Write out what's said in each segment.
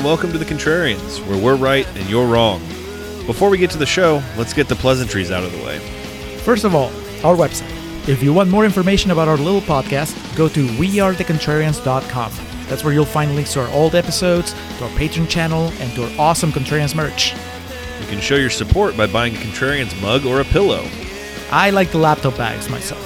and welcome to The Contrarians, where we're right and you're wrong. Before we get to the show, let's get the pleasantries out of the way. First of all, our website. If you want more information about our little podcast, go to wearethecontrarians.com. That's where you'll find links to our old episodes, to our Patreon channel, and to our awesome Contrarians merch. You can show your support by buying a Contrarians mug or a pillow. I like the laptop bags myself.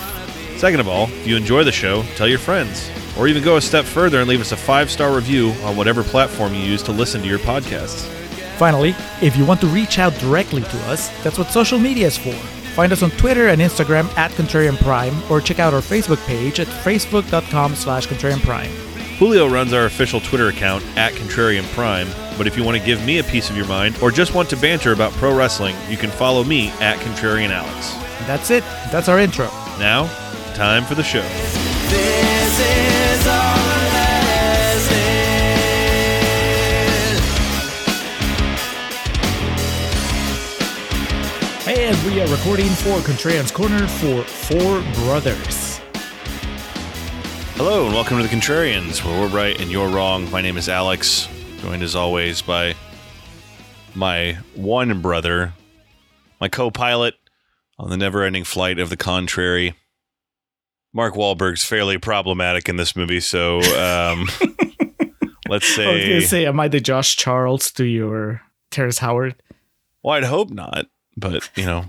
Second of all, if you enjoy the show, tell your friends. Or even go a step further and leave us a five star review on whatever platform you use to listen to your podcasts. Finally, if you want to reach out directly to us, that's what social media is for. Find us on Twitter and Instagram at Contrarian Prime, or check out our Facebook page at facebook.com slash Contrarian Prime. Julio runs our official Twitter account at Contrarian Prime, but if you want to give me a piece of your mind or just want to banter about pro wrestling, you can follow me at Contrarian Alex. That's it. That's our intro. Now, time for the show. And we are recording for Contrarian's Corner for Four Brothers. Hello and welcome to the Contrarians, where we're right and you're wrong. My name is Alex, joined as always by my one brother, my co-pilot on the never-ending flight of the contrary. Mark Wahlberg's fairly problematic in this movie, so um, let's say. I was going to say, am I the Josh Charles to your Terrence Howard? well, I'd hope not, but you know,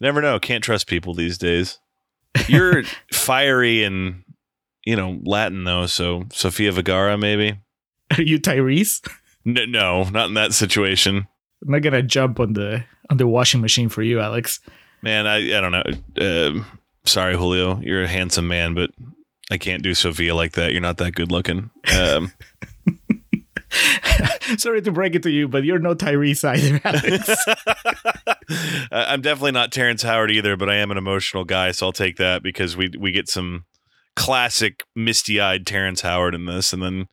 never know. Can't trust people these days. You're fiery and you know Latin though, so Sofia Vergara maybe. Are you Tyrese? N- no, not in that situation. I'm not gonna jump on the on the washing machine for you, Alex. Man, I I don't know. Um sorry, Julio. You're a handsome man, but I can't do Sofia like that. You're not that good looking. Um, Sorry to break it to you, but you're no Tyrese either, Alex. I'm definitely not Terrence Howard either, but I am an emotional guy, so I'll take that because we we get some classic misty-eyed Terrence Howard in this, and then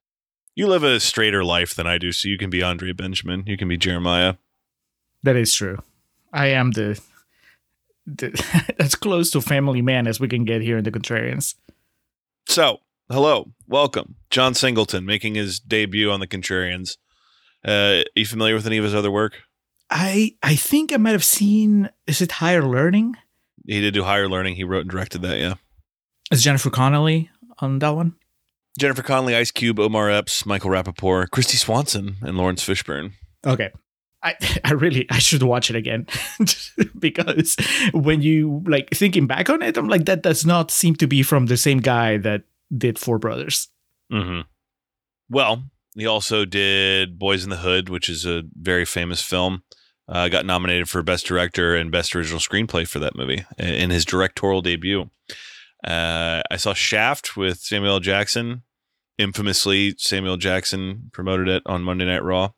you live a straighter life than I do, so you can be Andre Benjamin, you can be Jeremiah. that is true. I am the, the as close to family man as we can get here in the Contrarians. So, hello, welcome, John Singleton making his debut on the Contrarians. Uh, you familiar with any of his other work? I I think I might have seen. Is it Higher Learning? He did do Higher Learning. He wrote and directed that. Yeah. Is Jennifer Connelly on that one? Jennifer Connelly, Ice Cube, Omar Epps, Michael Rapaport, Kristy Swanson, and Laurence Fishburne. Okay. I, I really I should watch it again because when you like thinking back on it, I'm like that does not seem to be from the same guy that did Four Brothers. Mm-hmm. Well, he also did Boys in the Hood, which is a very famous film. Uh, got nominated for Best Director and Best Original Screenplay for that movie in his directorial debut. Uh, I saw Shaft with Samuel L. Jackson. Infamously, Samuel Jackson promoted it on Monday Night Raw.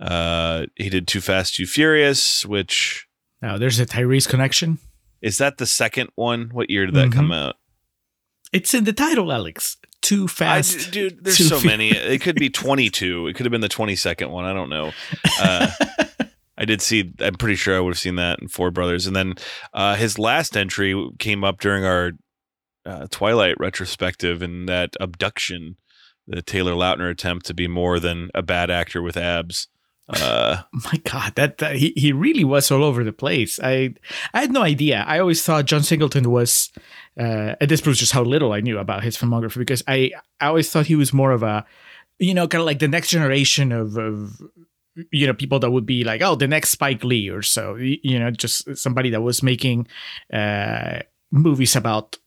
Uh, he did Too Fast, Too Furious, which Now there's a Tyrese connection. is that the second one? What year did that come out? It's in the title, Alex. Too I, fast. dude, there's so many. It could be 22. It could have been the 22nd one. I don't know. Uh, I did see. I'm pretty sure I would have seen that in Four Brothers. And then uh, his last entry came up during our uh, Twilight retrospective, in that abduction, the Taylor Lautner attempt to be more than a bad actor with abs. Uh, My God, that, that he, he really was all over the place. I I had no idea. I always thought John Singleton was, uh, and this proves just how little I knew about his filmography because I I always thought he was more of a, you know, kind of like the next generation of of you know people that would be like oh the next Spike Lee or so you know just somebody that was making uh, movies about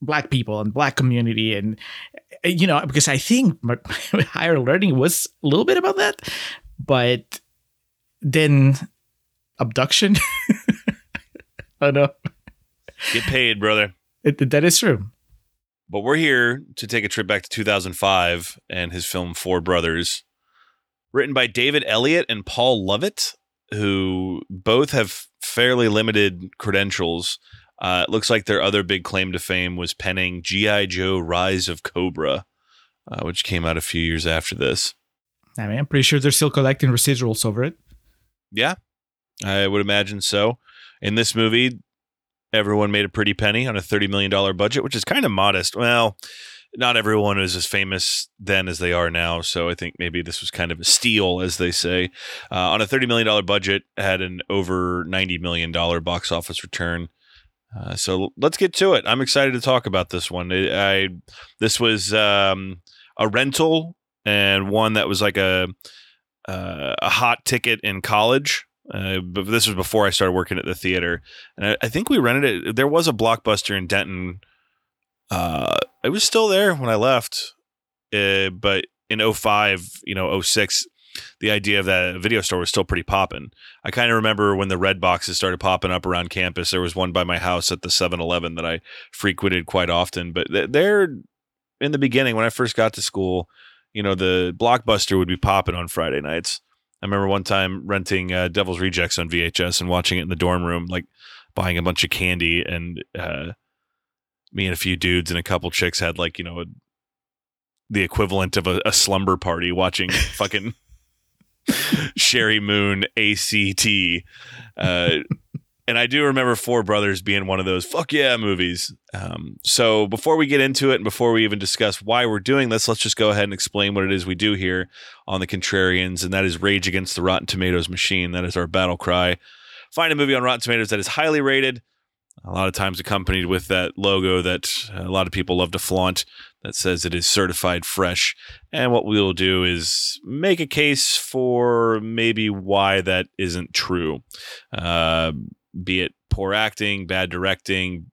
black people and black community and you know because I think higher learning was a little bit about that but then abduction I know get paid, brother. it, that is true But we're here to take a trip back to 2005 and his film Four Brothers, written by David Elliott and Paul Lovett, who both have fairly limited credentials. Uh, it looks like their other big claim to fame was penning G.I. Joe Rise of Cobra, uh, which came out a few years after this. I mean I'm pretty sure they're still collecting residuals over it Yeah, I would imagine so. In this movie, everyone made a pretty penny on a $30 million budget, which is kind of modest. Well, not everyone is as famous then as they are now. So I think maybe this was kind of a steal, as they say. Uh, on a $30 million budget, had an over $90 million box office return. Uh, so let's get to it. I'm excited to talk about this one. I, I this was um, a rental and one that was like a uh, a hot ticket in college. Uh, but this was before I started working at the theater, and I, I think we rented it. There was a blockbuster in Denton. Uh, it was still there when I left, uh, but in 05, you know, 06, the idea of that video store was still pretty popping. I kind of remember when the red boxes started popping up around campus. There was one by my house at the 7-Eleven that I frequented quite often. But th- there, in the beginning, when I first got to school, you know, the blockbuster would be popping on Friday nights. I remember one time renting uh, Devil's Rejects on VHS and watching it in the dorm room, like buying a bunch of candy. And uh, me and a few dudes and a couple chicks had like, you know, a, the equivalent of a, a slumber party watching fucking Sheri Moon ACT. Uh, and I do remember Four Brothers being one of those fuck yeah movies. Um, so before we get into it and before we even discuss why we're doing this, let's just go ahead and explain what it is we do here on the Contrarians, and that is Rage Against the Rotten Tomatoes machine. That is our battle cry. Find a movie on Rotten Tomatoes that is highly rated, a lot of times accompanied with that logo that a lot of people love to flaunt that says it is certified fresh. And what we will do is make a case for maybe why that isn't true. Uh, be it poor acting, bad directing,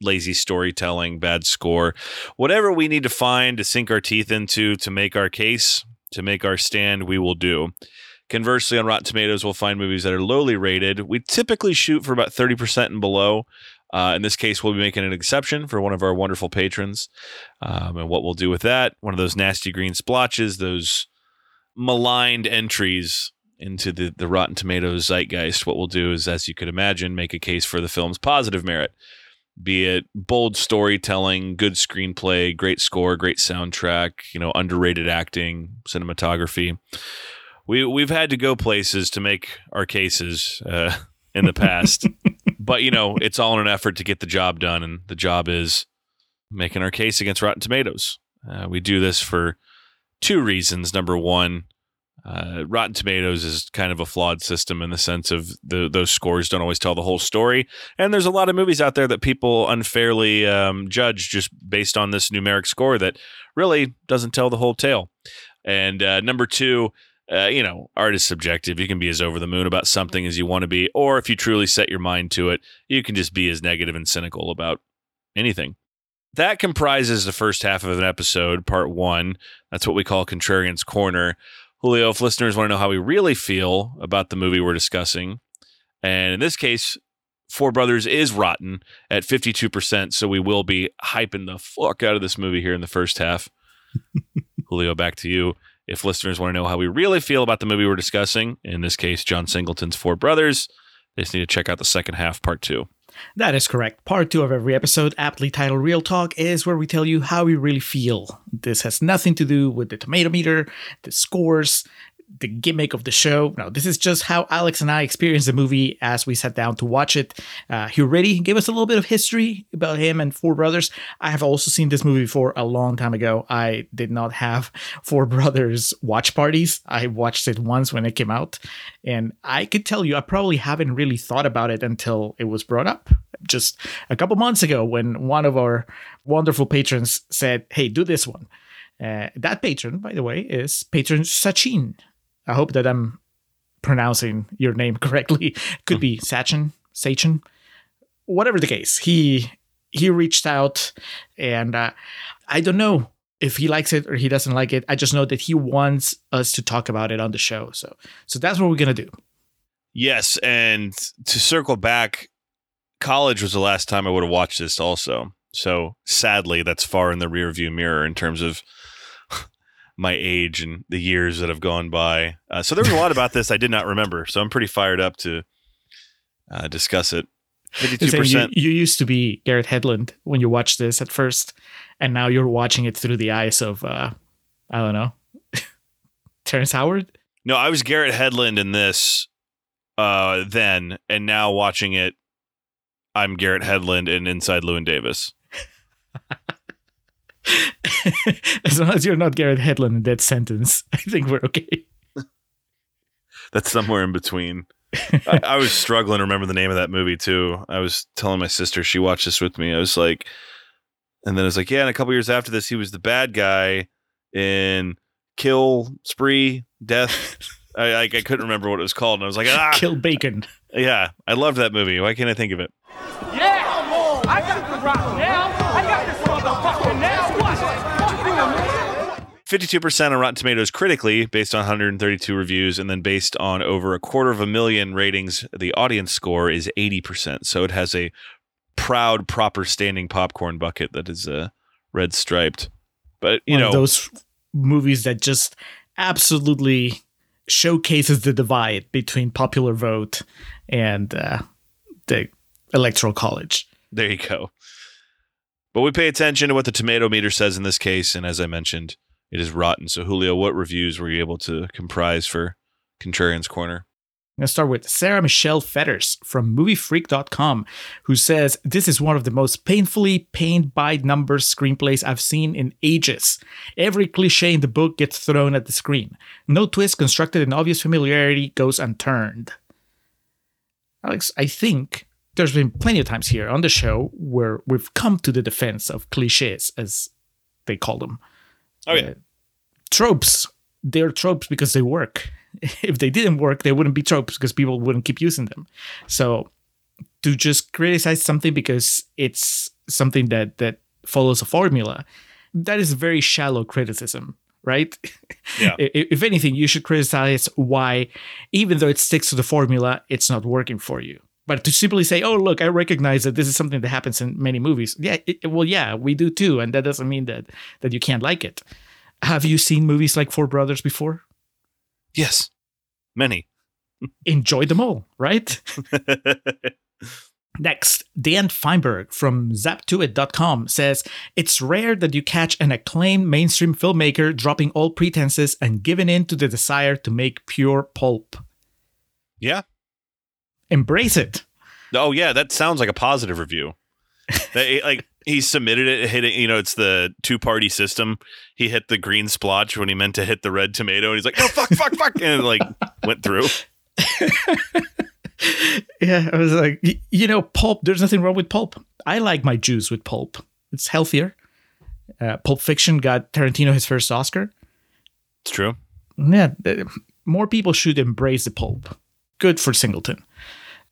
lazy storytelling, bad score, whatever we need to find to sink our teeth into to make our case, to make our stand, we will do. Conversely, on Rotten Tomatoes, we'll find movies that are lowly rated. We typically shoot for about 30% and below. Uh, in this case, we'll be making an exception for one of our wonderful patrons. Um, and what we'll do with that, one of those nasty green splotches, those maligned entries into the, the Rotten Tomatoes zeitgeist, what we'll do is, as you could imagine, make a case for the film's positive merit, be it bold storytelling, good screenplay, great score, great soundtrack, you know, underrated acting, cinematography. We we've had to go places to make our cases uh, in the past, but you know, it's all in an effort to get the job done, and the job is making our case against Rotten Tomatoes. Uh, we do this for two reasons. Number one, uh, Rotten Tomatoes is kind of a flawed system in the sense of the, those scores don't always tell the whole story, and there's a lot of movies out there that people unfairly um, judge just based on this numeric score that really doesn't tell the whole tale. And uh, number two, uh, you know, art is subjective. You can be as over the moon about something as you want to be, or if you truly set your mind to it, you can just be as negative and cynical about anything. That comprises the first half of an episode, part one. That's what we call Contrarian's Corner. Julio, if listeners want to know how we really feel about the movie we're discussing, and in this case, Four Brothers is rotten at 52%, so we will be hyping the fuck out of this movie here in the first half. Julio, back to you. If listeners want to know how we really feel about the movie we're discussing, in this case, John Singleton's Four Brothers, they just need to check out the second half, part two. That is correct. Part two of every episode, aptly titled Real Talk, is where we tell you how we really feel. This has nothing to do with the tomato meter, the scores, the gimmick of the show. No, this is just how Alex and I experienced the movie as we sat down to watch it. Uh, he already gave us a little bit of history about him and Four Brothers. I have also seen this movie before a long time ago. I did not have Four Brothers watch parties. I watched it once when it came out, and I could tell you I probably haven't really thought about it until it was brought up just a couple months ago when one of our wonderful patrons said, "Hey, do this one." Uh, that patron, by the way, is patron Sachin. I hope that I'm pronouncing your name correctly. Could be Sachin, Sachin, whatever the case. He he reached out, and uh, I don't know if he likes it or he doesn't like it. I just know that he wants us to talk about it on the show. So so that's what we're gonna do. Yes, and to circle back, college was the last time I would have watched this also. So sadly, that's far in the rearview mirror in terms of my age and the years that have gone by. Uh, so there was a lot about this I did not remember. So I'm pretty fired up to uh, discuss it. Fifty-two Saying You, percent. you used to be Garrett Hedlund when you watched this at first, and now you're watching it through the eyes of uh, I don't know, Terrence Howard. No, I was Garrett Hedlund in this uh, then, and now watching it, I'm Garrett Hedlund in Inside Llewyn Davis. as long as you're not Garrett Hedlund in that sentence, I think we're okay. That's somewhere in between. I, I was struggling to remember the name of that movie too. I was telling my sister she watched this with me. I was like, and then I was like, yeah. And a couple years after this, he was the bad guy in Kill Spree Death. I, I I couldn't remember what it was called, and I was like, ah, Kill Bacon. yeah. I loved that movie. Why can't I think of it? Yeah! I got the rock now! 52% on Rotten Tomatoes critically, based on 132 reviews, and then based on over a quarter of a million ratings, the audience score is 80%. So it has a proud, proper standing popcorn bucket that is uh, red striped. But, you One know, of those movies that just absolutely showcases the divide between popular vote and uh, the electoral college. there you go. But we pay attention to what the tomato meter says in this case. And as I mentioned, it is rotten. So, Julio, what reviews were you able to comprise for Contrarian's Corner? I'm going to start with Sara Michelle Fetters from moviefreak.com, who says, This is one of the most painfully paint by numbers screenplays I've seen in ages. Every cliche in the book gets thrown at the screen. No twist constructed in obvious familiarity goes unturned. Alex, I think there's been plenty of times here on the show where we've come to the defense of cliches, as they call them. Oh, yeah. Uh, tropes, they're tropes because they work. If they didn't work, they wouldn't be tropes because people wouldn't keep using them. So to just criticize something because it's something that that follows a formula, that is very shallow criticism, right? Yeah. If anything, you should criticize why, even though it sticks to the formula, it's not working for you. But to simply say, "Oh, look, I recognize that this is something that happens in many movies," yeah, it, well, yeah, we do too, and that doesn't mean that that you can't like it. Have you seen movies like Four Brothers before? Yes. Many. Enjoy them all, right? Next, Dan Fienberg from zaptoit.com says it's rare that you catch an acclaimed mainstream filmmaker dropping all pretenses and giving in to the desire to make pure pulp. yeah. Embrace it. Oh yeah, that sounds like a positive review. That- like he submitted it, hitting. You know, it's the two party system. He hit the green splotch when he meant to hit the red tomato, and he's like, "No, fuck, fuck, fuck," and it, like went through. Yeah, I was like, you know, pulp. There's nothing wrong with pulp. I like my juice with pulp. It's healthier. Uh, Pulp Fiction got Tarantino his first Oscar. It's true. Yeah, th- more people should embrace the pulp. Good for Singleton.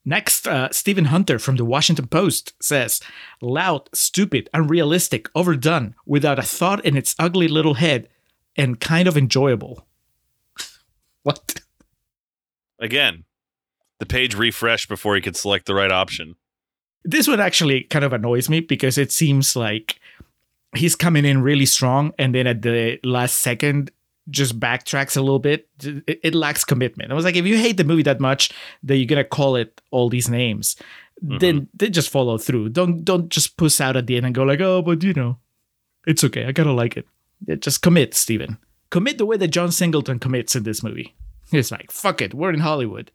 Next, uh, Stephen Hunter from the Washington Post says, loud, stupid, unrealistic, overdone, without a thought in its ugly little head, and kind of enjoyable. what? Again, the page refreshed before he could select the right option. This one actually kind of annoys me because it seems like he's coming in really strong and then at the last second just backtracks a little bit. It, it lacks commitment. I was like, if you hate the movie that much that you're gonna call it all these names, mm-hmm. then then just follow through. Don't don't just puss out at the end and go like, oh, but you know, it's okay. I gotta like it. Yeah, Just commit, Steven. Commit the way that John Singleton commits in this movie. He's like, fuck it, we're in Hollywood.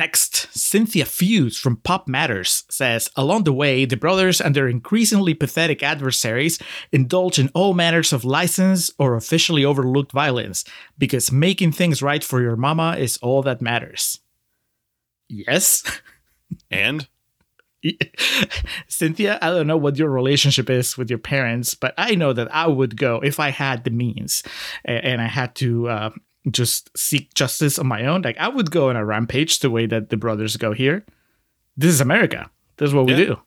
Next, Cynthia Fuchs from Pop Matters says Along the way, the brothers and their increasingly pathetic adversaries indulge in all manners of licensed or officially overlooked violence because making things right for your mama is all that matters. Yes? And Cynthia, I don't know what your relationship is with your parents, but I know that I would go if I had the means and I had to uh, just seek justice on my own. Like I would go on a rampage the way that the brothers go here. This is America. This is what we do.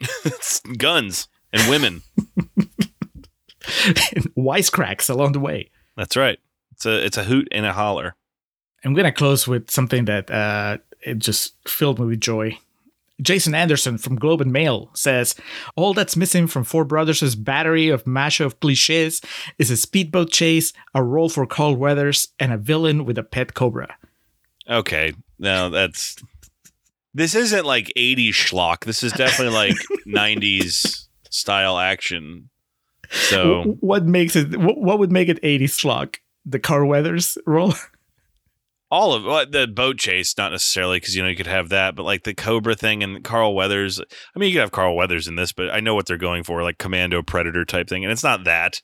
it's guns and women. Wisecracks along the way. That's right. It's a it's a hoot and a holler. I'm gonna close with something that uh, it just filled me with joy. Jason Anderson from Globe and Mail says, All that's missing from Four Brothers' battery of mash of cliches is a speedboat chase, a role for Carl Weathers, and a villain with a pet cobra. Okay, no, that's this isn't like 80s schlock. This is definitely like 90s style action. So What makes it, what would make it 80s schlock? The Carl Weathers role? all of well, the boat chase, not necessarily because you know you could have that, but like the Cobra thing and Carl Weathers. I mean, you could have Carl Weathers in this, but I know what they're going for, like Commando Predator type thing, and it's not that.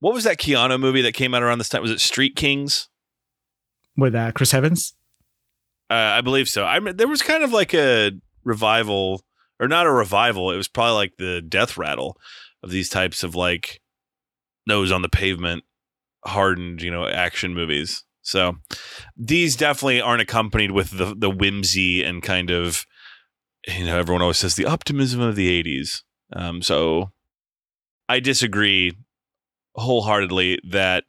What was that Keanu movie that came out around this time? Was it Street Kings? with uh, Chris Evans. Uh, I believe so. I mean, there was kind of like a revival, or not a revival. It was probably like the death rattle of these types of like nose on the pavement, hardened, you know, action movies. So these definitely aren't accompanied with the the whimsy and kind of, you know, everyone always says the optimism of the '80s. Um, so I disagree wholeheartedly that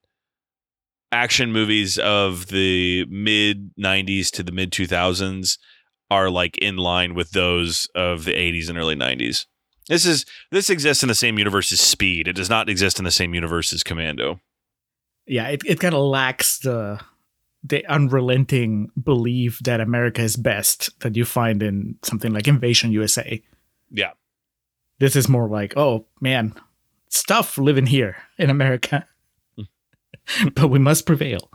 action movies of the mid 90s to the mid 2000s are like in line with those of the 80s and early 90s. This is this exists in the same universe as Speed. It does not exist in the same universe as Commando. Yeah, it, it kind of lacks the the unrelenting belief that America is best that you find in something like Invasion USA. Yeah. This is more like, oh man, it's tough living here in America, but we must prevail.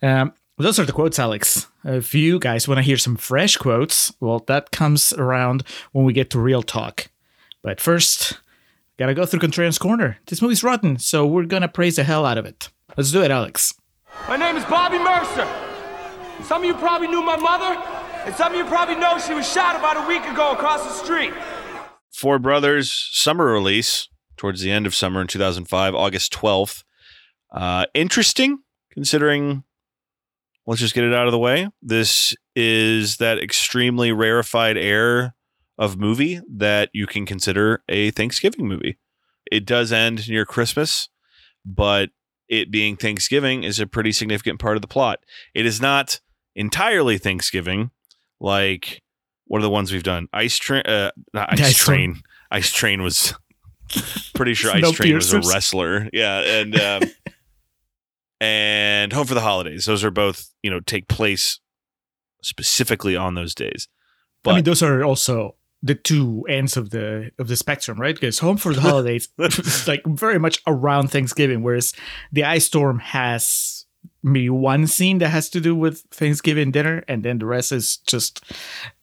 Um, those are the quotes, Alex. If you guys want to hear some fresh quotes, well, that comes around when we get to real talk. But first, gotta go through Contrarian's Corner. This movie's rotten, so we're gonna praise the hell out of it. Let's do it, Alex. My name is Bobby Mercer. Some of you probably knew my mother, and some of you probably know she was shot about a week ago across the street. Four Brothers summer release towards the end of summer in 2005, August 12th. Uh, interesting considering, let's just get it out of the way. This is that extremely rarefied air of movie that you can consider a Thanksgiving movie. It does end near Christmas, but it being Thanksgiving is a pretty significant part of the plot. It is not entirely Thanksgiving, like one of the ones we've done. Ice Train, uh, not Ice, Ice Train. Train. Ice Train was pretty sure Ice No Train was a wrestler. Yeah, and um, and Home for the Holidays. Those are both you know take place specifically on those days. I mean, those are also the two ends of the of the spectrum, right? Because Home for the Holidays is like very much around Thanksgiving, whereas the Ice Storm has maybe one scene that has to do with Thanksgiving dinner, and then the rest is just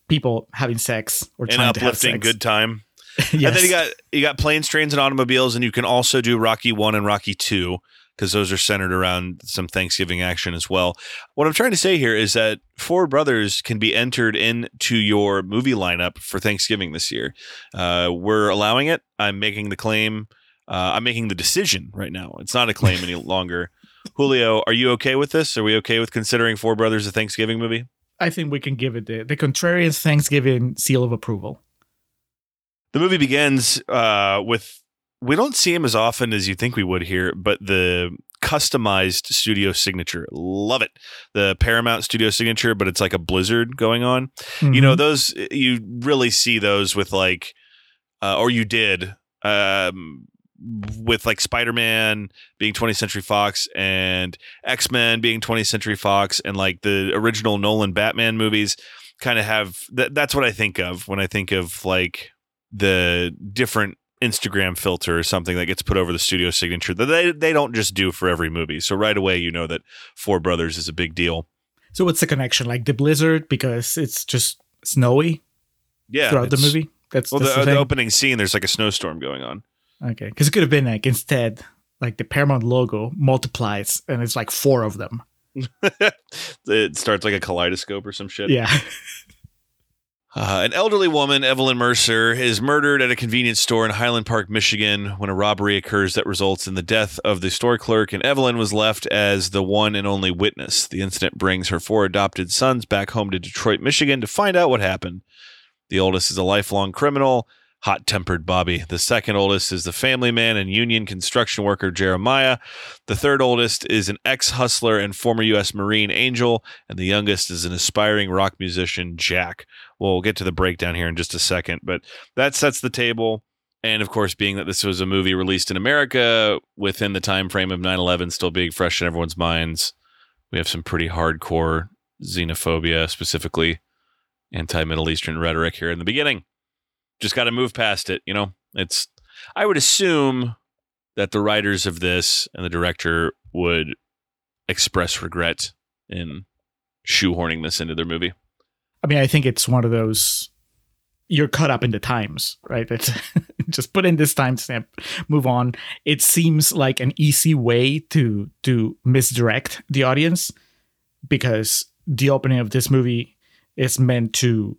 people having sex or An trying to have uplifting sex. good time. yes. And then you got you got planes, trains, and automobiles, and you can also do Rocky One and Rocky Two because those are centered around some Thanksgiving action as well. What I'm trying to say here is that Four Brothers can be entered into your movie lineup for Thanksgiving this year. Uh, we're allowing it. I'm making the claim. Uh, I'm making the decision right now. It's not a claim any longer. Julio, are you okay with this? Are we okay with considering Four Brothers a Thanksgiving movie? I think we can give it the the Contrarians Thanksgiving seal of approval. The movie begins uh, with we don't see him as often as you think we would here, but the customized studio signature. Love it. The Paramount studio signature, but it's like a blizzard going on. You know, Mhm. those you really see those with like uh, or you did um with like Spider-Man being 20th Century Fox and X-Men being 20th Century Fox and like the original Nolan Batman movies kind of have that that's what I think of when I think of like the different Instagram filter or something that gets put over the studio signature that they they don't just do for every movie. So right away you know that Four Brothers is a big deal. so what's the connection? Like the blizzard because it's just snowy Yeah. throughout the movie. That's, Well, that's the, the the opening scene there's like a snowstorm going on. Okay, because it could have been like instead, like the Paramount logo multiplies and it's like four of them. it starts like a kaleidoscope or some shit. Yeah, Uh, an elderly woman, Evelyn Mercer, is murdered at a convenience store in Highland Park, Michigan, when a robbery occurs that results in the death of the store clerk, and Evelyn was left as the one and only witness. The incident brings her four adopted sons back home to Detroit, Michigan to find out what happened. The oldest is a lifelong criminal, hot tempered Bobby. The second oldest is the family man and union construction worker, Jeremiah. The third oldest is an ex hustler and former U.S. Marine, Angel. And the youngest is an aspiring rock musician, Jack. We'll get to the breakdown here in just a second, but that sets the table. And of course, being that this was a movie released in America within the time frame of 9/11 still being fresh in everyone's minds, we have some pretty hardcore xenophobia, specifically anti-Middle Eastern rhetoric here in the beginning. Just got to move past it, you know. It's I would assume that the writers of this and the director would express regret in shoehorning this into their movie. I mean, I think it's one of those you're caught up in the times, right? It's just put in this timestamp, move on. It seems like an easy way to to misdirect the audience because the opening of this movie is meant to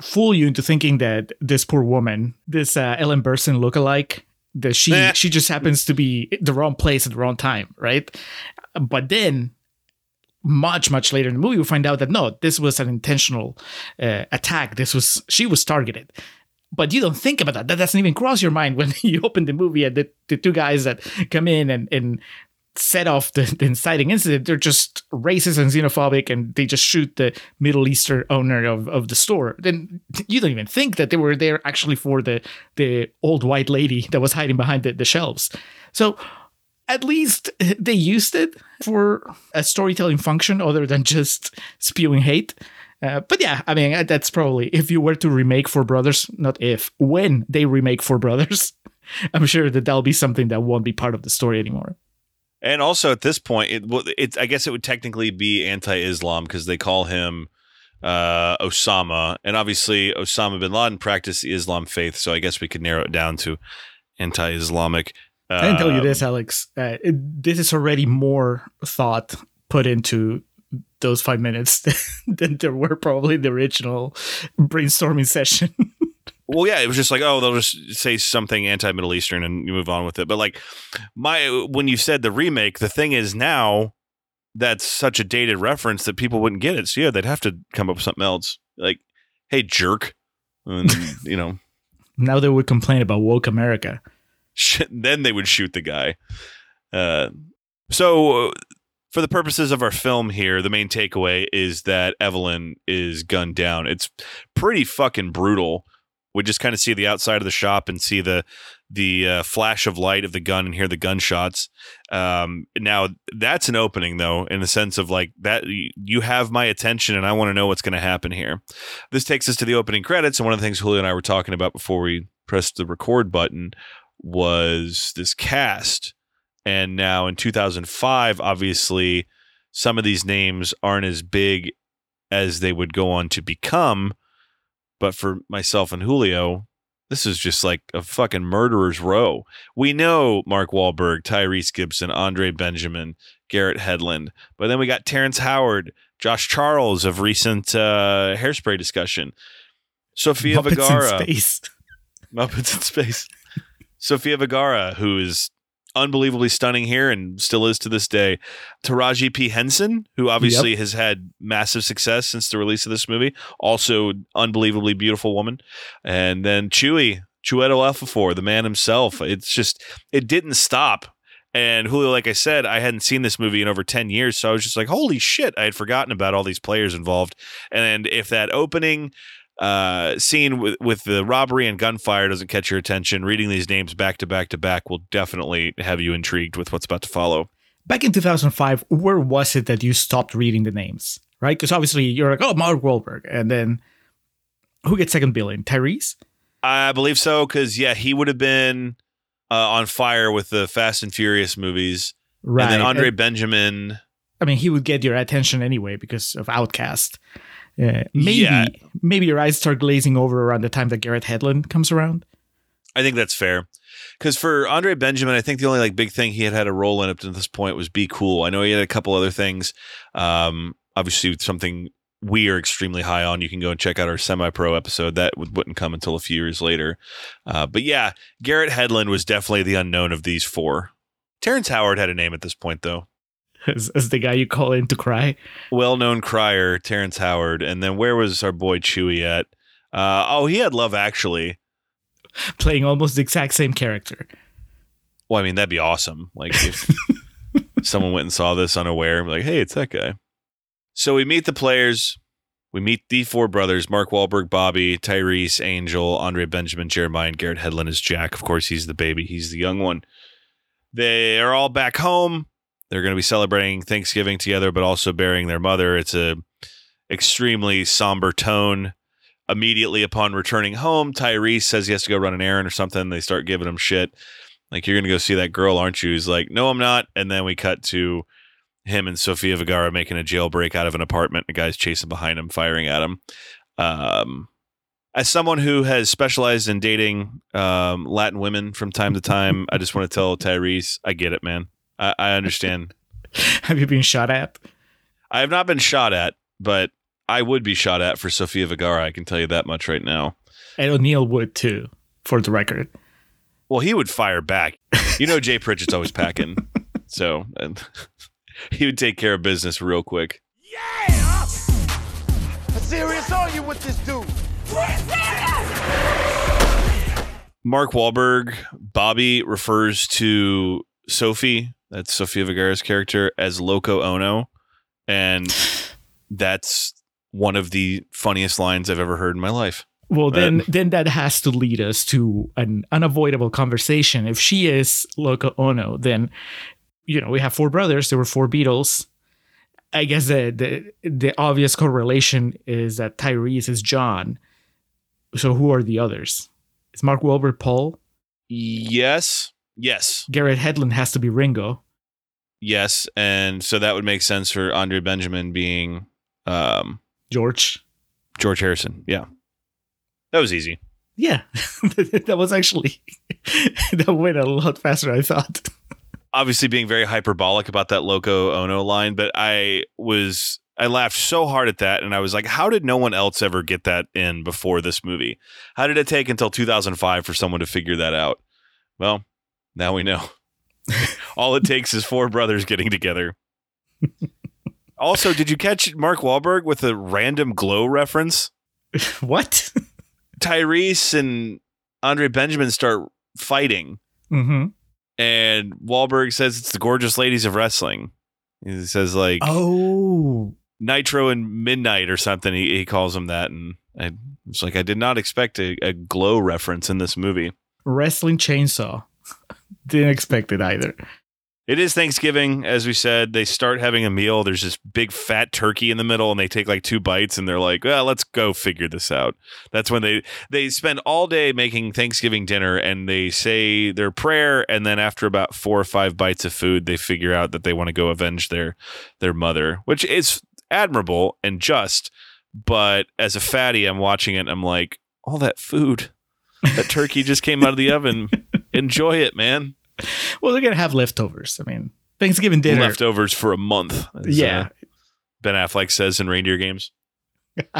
fool you into thinking that this poor woman, this uh, Ellen Burstyn lookalike, that she Eh. she just happens to be the wrong place at the wrong time, right? But then much much later in the movie we find out that no this was an intentional uh, attack this was she was targeted but you don't think about that that doesn't even cross your mind when you open the movie and the, the two guys that come in and, and set off the, the inciting incident they're just racist and xenophobic and they just shoot the middle eastern owner of, of the store then you don't even think that they were there actually for the the old white lady that was hiding behind the, the shelves so at least they used it for a storytelling function other than just spewing hate. Uh, but yeah, I mean, that's probably if you were to remake Four Brothers, not if, when they remake Four Brothers, I'm sure that that'll be something that won't be part of the story anymore. And also at this point, it, well, it I guess it would technically be anti-Islam because they call him uh, Osama, and obviously Osama bin Laden practiced the Islam faith, so I guess we could narrow it down to anti-Islamic. Uh, I can tell you this, Alex. Uh, it, this is already more thought put into those five minutes than there were probably in the original brainstorming session. Well, yeah, it was just like, oh, they'll just say something anti-Middle Eastern and you move on with it. But like, my when you said the remake, the thing is now that's such a dated reference that people wouldn't get it. So yeah, they'd have to come up with something else. Like, hey, jerk, and you know, now they would complain about woke America. then they would shoot the guy. Uh, so, for the purposes of our film here, the main takeaway is that Evelyn is gunned down. It's pretty fucking brutal. We just kind of see the outside of the shop and see the the uh, flash of light of the gun and hear the gunshots. Um, now that's an opening though, in the sense of like that you have my attention and I want to know what's going to happen here. This takes us to the opening credits, and one of the things Julio and I were talking about before we pressed the record button was this cast. And now in 2005, obviously, some of these names aren't as big as they would go on to become. But for myself and Julio, this is just like a fucking murderer's row. We know Mark Wahlberg, Tyrese Gibson, Andre Benjamin, Garrett Hedlund, but then we got Terrence Howard, Josh Charles of recent uh, hairspray discussion, Sofia Muppets Vergara, in space. Muppets in Space. Sofia Vergara, who is unbelievably stunning here and still is to this day. Taraji P. Henson, who obviously has had massive success since the release of this movie, also unbelievably beautiful woman. And then Chewy, Chueto Alphafor, the man himself. It's just, it didn't stop. And Julio, like I said, I hadn't seen this movie in over 10 years. So I was just like, holy shit, I had forgotten about all these players involved. And if that opening uh, scene with, with the robbery and gunfire doesn't catch your attention, reading these names back to back to back will definitely have you intrigued with what's about to follow. Back in 2005, where was it that you stopped reading the names? Right? Because obviously you're like, oh, Mark Wahlberg. And then who gets second billing? Tyrese? I believe so, because, yeah, he would have been uh, on fire with the Fast and Furious movies. Right. And then Andre And- Benjamin. I mean, he would get your attention anyway because of OutKast. Uh, maybe, Yeah. maybe your eyes start glazing over around the time that Garrett Hedlund comes around. I think that's fair. Because for Andre Benjamin, I think the only like big thing he had had a role in up to this point was Be Cool. I know he had a couple other things. Um, obviously, something we are extremely high on. You can go and check out our semi-pro episode. That would, wouldn't come until a few years later. Uh, but yeah, Garrett Hedlund was definitely the unknown of these four. Terrence Howard had a name at this point, though. As, as the guy you call in to cry. Well-known crier, Terrence Howard. And then where was our boy Chewy at? Uh, oh, he had Love Actually. playing almost the exact same character. Well, I mean, that'd be awesome. Like if someone went and saw this unaware, like, hey, it's that guy. So we meet the players. We meet the four brothers: Mark Wahlberg, Bobby, Tyrese, Angel, Andre Benjamin, Jeremiah, and Garrett Hedlund is Jack. Of course, he's the baby. He's the young one. They are all back home. They're going to be celebrating Thanksgiving together, but also burying their mother. It's a extremely somber tone. Immediately upon returning home, Tyrese says he has to go run an errand or something. They start giving him shit like you're gonna go see that girl aren't you he's like no i'm not and then we cut to him and Sofia Vergara making a jailbreak out of an apartment. The guy's chasing behind him, firing at him. Um, as someone who has specialized in dating um, Latin women from time to time, I just want to tell Tyrese, I get it, man. I, I understand. Have you been shot at? I have not been shot at, but I would be shot at for Sofia Vergara. I can tell you that much right now. And O'Neill would too, for the record. Well, he would fire back. You know, Jay Pritchett's always packing, so and he would take care of business real quick. Yeah! How serious are you with this dude? Mark Wahlberg, Bobby refers to Sophie, that's Sofia Vergara's character, as Loco Ono, and that's one of the funniest lines I've ever heard in my life. Well, then, Uh, then that has to lead us to an unavoidable conversation. If she is Loco Ono, then you know we have four brothers. There were four Beatles. I guess the the the obvious correlation is that Tyrese is John. So who are the others? Is Mark Wahlberg Paul? Yes, yes, Garrett Hedlund has to be Ringo. yes, and so that would make sense for Andre Benjamin being um, George. George Harrison. Yeah, that was easy. Yeah, that was actually that went a lot faster. I thought. obviously being very hyperbolic about that Loco Ono line, but I was I laughed so hard at that and I was like, how did no one else ever get that in before this movie? How did it take until 2005 for someone to figure that out? Well, now we know. All it takes is four brothers getting together. also, did you catch Mark Wahlberg with a random glow reference? what? Tyrese and Andre Benjamin start fighting mm-hmm. and Wahlberg says it's the gorgeous ladies of wrestling. He says like Oh, Nitro and Midnight or something. He, he calls them that, and I was like, I did not expect a, a glow reference in this movie. wrestling chainsaw. Didn't expect it either. It is Thanksgiving, as we said. They start having a meal. There's this big fat turkey in the middle, and they take like two bites, and they're like, "Well, let's go figure this out." That's when they they spend all day making Thanksgiving dinner, and they say their prayer, and then after about four or five bites of food, they figure out that they want to go avenge their their mother, which is admirable and just. But as a fatty, I'm watching it, and I'm like, all that food, that turkey just came out of the oven. Enjoy it, man. Well, they're gonna have leftovers. I mean, Thanksgiving dinner. leftovers for a month. as, yeah. uh, Ben Affleck says in Reindeer Games.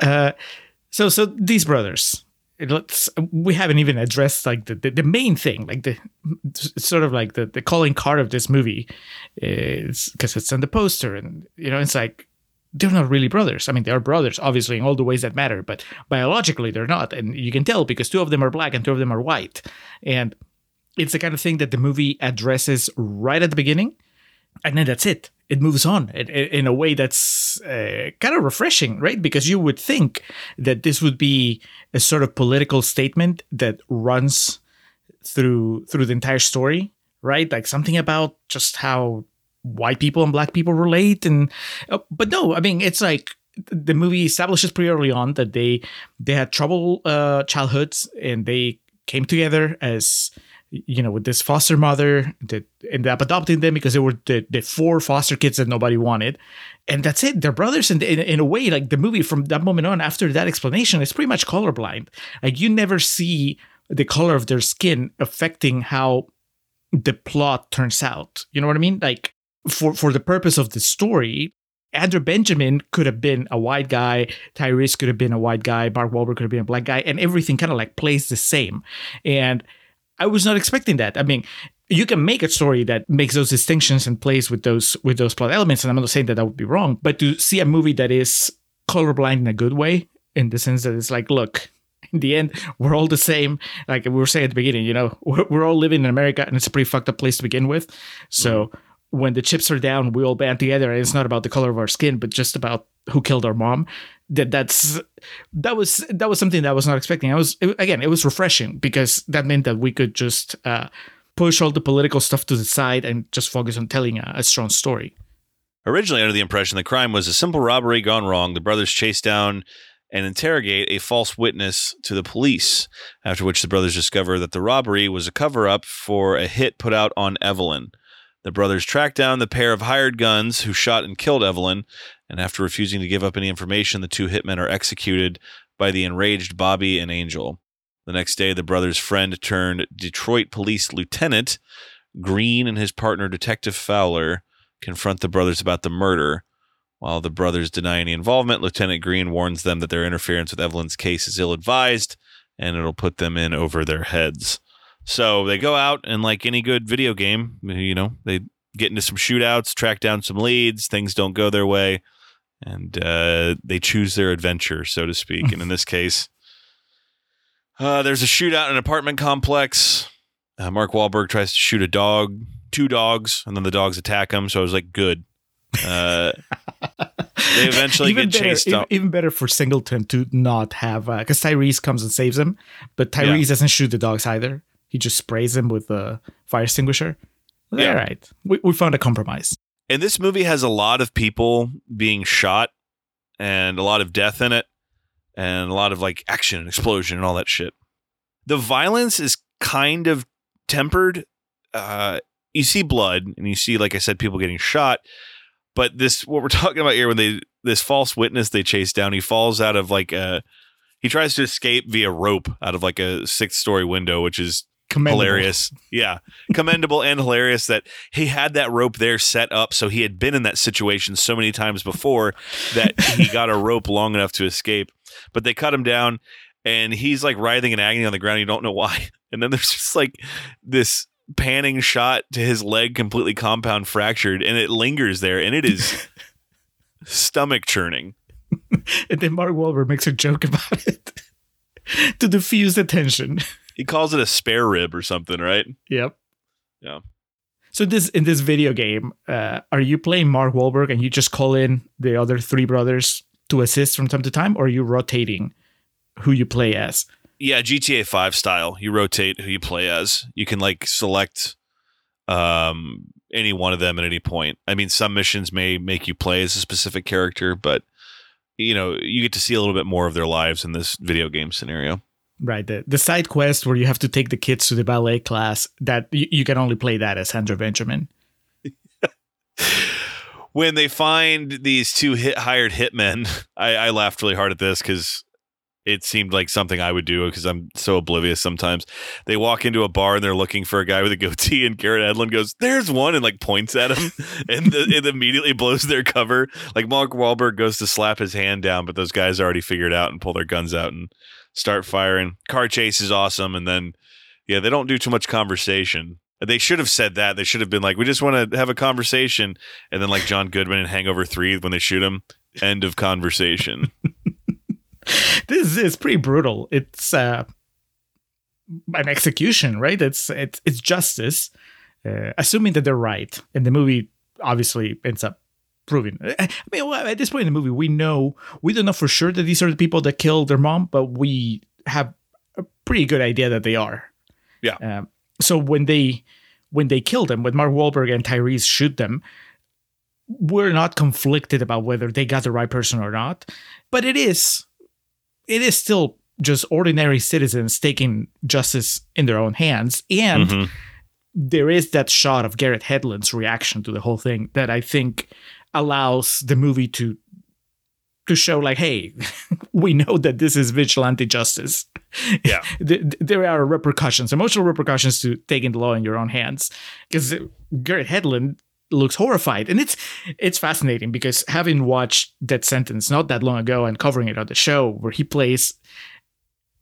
uh, so, so these brothers. Let's. We haven't even addressed like the, the, the main thing, like the sort of like the, the calling card of this movie is because it's on the poster, and you know it's like they're not really brothers. I mean, they are brothers, obviously, in all the ways that matter, but biologically they're not, and you can tell because two of them are black and two of them are white, and it's the kind of thing that the movie addresses right at the beginning, and then that's it. It moves on in, a way that's uh, kind of refreshing, right? Because you would think that this would be a sort of political statement that runs through through the entire story, right? Like something about just how white people and black people relate, and uh, but no, I mean it's like the movie establishes pretty early on that they they had trouble uh, childhoods and they came together as you know with this foster mother that ended up adopting them because they were the, the four foster kids that nobody wanted. And that's it. They're brothers and in, in a way like the movie from that moment on after that explanation is pretty much colorblind. Like you never see the color of their skin affecting how the plot turns out. You know what i mean? Like for for the purpose of the story Andrew Benjamin could have been a white guy, Tyrese could have been a white guy, Mark Wahlberg could have been a black guy, and everything kind of like plays the same. And I was not expecting that. I mean, you can make a story that makes those distinctions and plays with those with those plot elements, and I'm not saying that that would be wrong. But to see a movie that is colorblind in a good way, in the sense that it's like, look, in the end, we're all the same. Like we were saying at the beginning, you know, we're, we're all living in America, and it's a pretty fucked up place to begin with. So mm-hmm. When the chips are down, we all band together, and it's not about the color of our skin, but just about who killed our mom. That that's that was that was something that I was not expecting. I was it- again, it was refreshing because that meant that we could just uh, push all the political stuff to the side and just focus on telling a, a strong story. Originally under the impression the crime was a simple robbery gone wrong, the brothers chase down and interrogate a false witness to the police, after which the brothers discover that the robbery was a cover up for a hit put out on Evelyn. The brothers track down the pair of hired guns who shot and killed Evelyn, and after refusing to give up any information, the two hitmen are executed by the enraged Bobby and Angel. The next day, the brothers' friend turned Detroit police lieutenant Green and his partner, Detective Fowler, confront the brothers about the murder. While the brothers deny any involvement, Lieutenant Green warns them that their interference with Evelyn's case is ill advised and it'll put them in over their heads. So they go out and, like any good video game, you know, they get into some shootouts, track down some leads, things don't go their way, and uh, they choose their adventure, so to speak. and in this case, uh, there's a shootout in an apartment complex. Uh, Mark Wahlberg tries to shoot a dog, two dogs, and then the dogs attack him. So I was like, good. Uh, they eventually even get better, chased even, even better for Singleton to not have because Tyrese comes and saves him, but Tyrese doesn't shoot the dogs either. He just sprays him with a fire extinguisher. Yeah. All right, we, we found a compromise. And this movie has a lot of people being shot and a lot of death in it and a lot of like action and explosion and all that shit. The violence is kind of tempered. Uh, you see blood and you see, like I said, people getting shot. But this, what we're talking about here, when they, this false witness they chase down, he falls out of like a, he tries to escape via rope out of like a sixth story window, which is. Hilarious. Yeah. Commendable and hilarious that he had that rope there set up so he had been in that situation so many times before that he got a rope long enough to escape. But they cut him down and he's like writhing in agony on the ground. You don't know why. And then there's just like this panning shot to his leg completely compound fractured and it lingers there and it is stomach churning. And then Mark Wahlberg makes a joke about it to diffuse the tension. He calls it a spare rib or something, right? Yep. Yeah. So this in this video game, uh, are you playing Mark Wahlberg and you just call in the other three brothers to assist from time to time, or are you rotating who you play as? Yeah, GTA 5 style. You rotate who you play as. You can like select um any one of them at any point. I mean, some missions may make you play as a specific character, but you know, you get to see a little bit more of their lives in this video game scenario. Right, the, the side quest where you have to take the kids to the ballet class that you, you can only play that as Sandra Benjamin. When they find these two hit hired hitmen, I, I laughed really hard at this because it seemed like something I would do because I'm so oblivious sometimes. They walk into a bar and they're looking for a guy with a goatee, and Garrett Hedlund goes, "There's one," and like points at him, and the, it immediately blows their cover. Like Mark Wahlberg goes to slap his hand down, but those guys already figured out and pull their guns out and start firing. Car chase is awesome, and then yeah, they don't do too much conversation. They should have said that. They should have been like, "We just want to have a conversation," and then like John Goodman in Hangover Three when they shoot him. End of conversation. This is pretty brutal. It's uh, an execution, right? It's it's it's justice, uh, assuming that they're right, and the movie obviously ends up proving. I mean, well, at this point in the movie, we know we don't know for sure that these are the people that killed their mom, but we have a pretty good idea that they are. Yeah. Um, so when they when they kill them, when Mark Wahlberg and Tyrese shoot them, we're not conflicted about whether they got the right person or not. But it is it is still just ordinary citizens taking justice in their own hands. And Mhm. there is that shot of Garrett Hedlund's reaction to the whole thing that I think allows the movie to to show like, hey, we know that this is vigilante justice. Yeah. Th- th- there are repercussions, emotional repercussions to taking the law in your own hands. Because Garrett Hedlund looks horrified, and it's it's fascinating because having watched Death Sentence not that long ago and covering it on the show, where he plays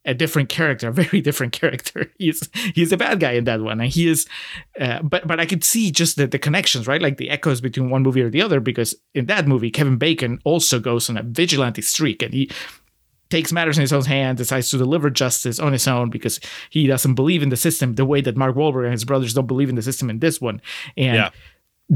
a different character, a very different character. He's he's a bad guy in that one, and he is. Uh, but but I could see just the, the connections, right? Like the echoes between one movie or the other. Because in that movie, Kevin Bacon also goes on a vigilante streak, and he takes matters in his own hands, decides to deliver justice on his own because he doesn't believe in the system the way that Mark Wahlberg and his brothers don't believe in the system in this one. And Yeah.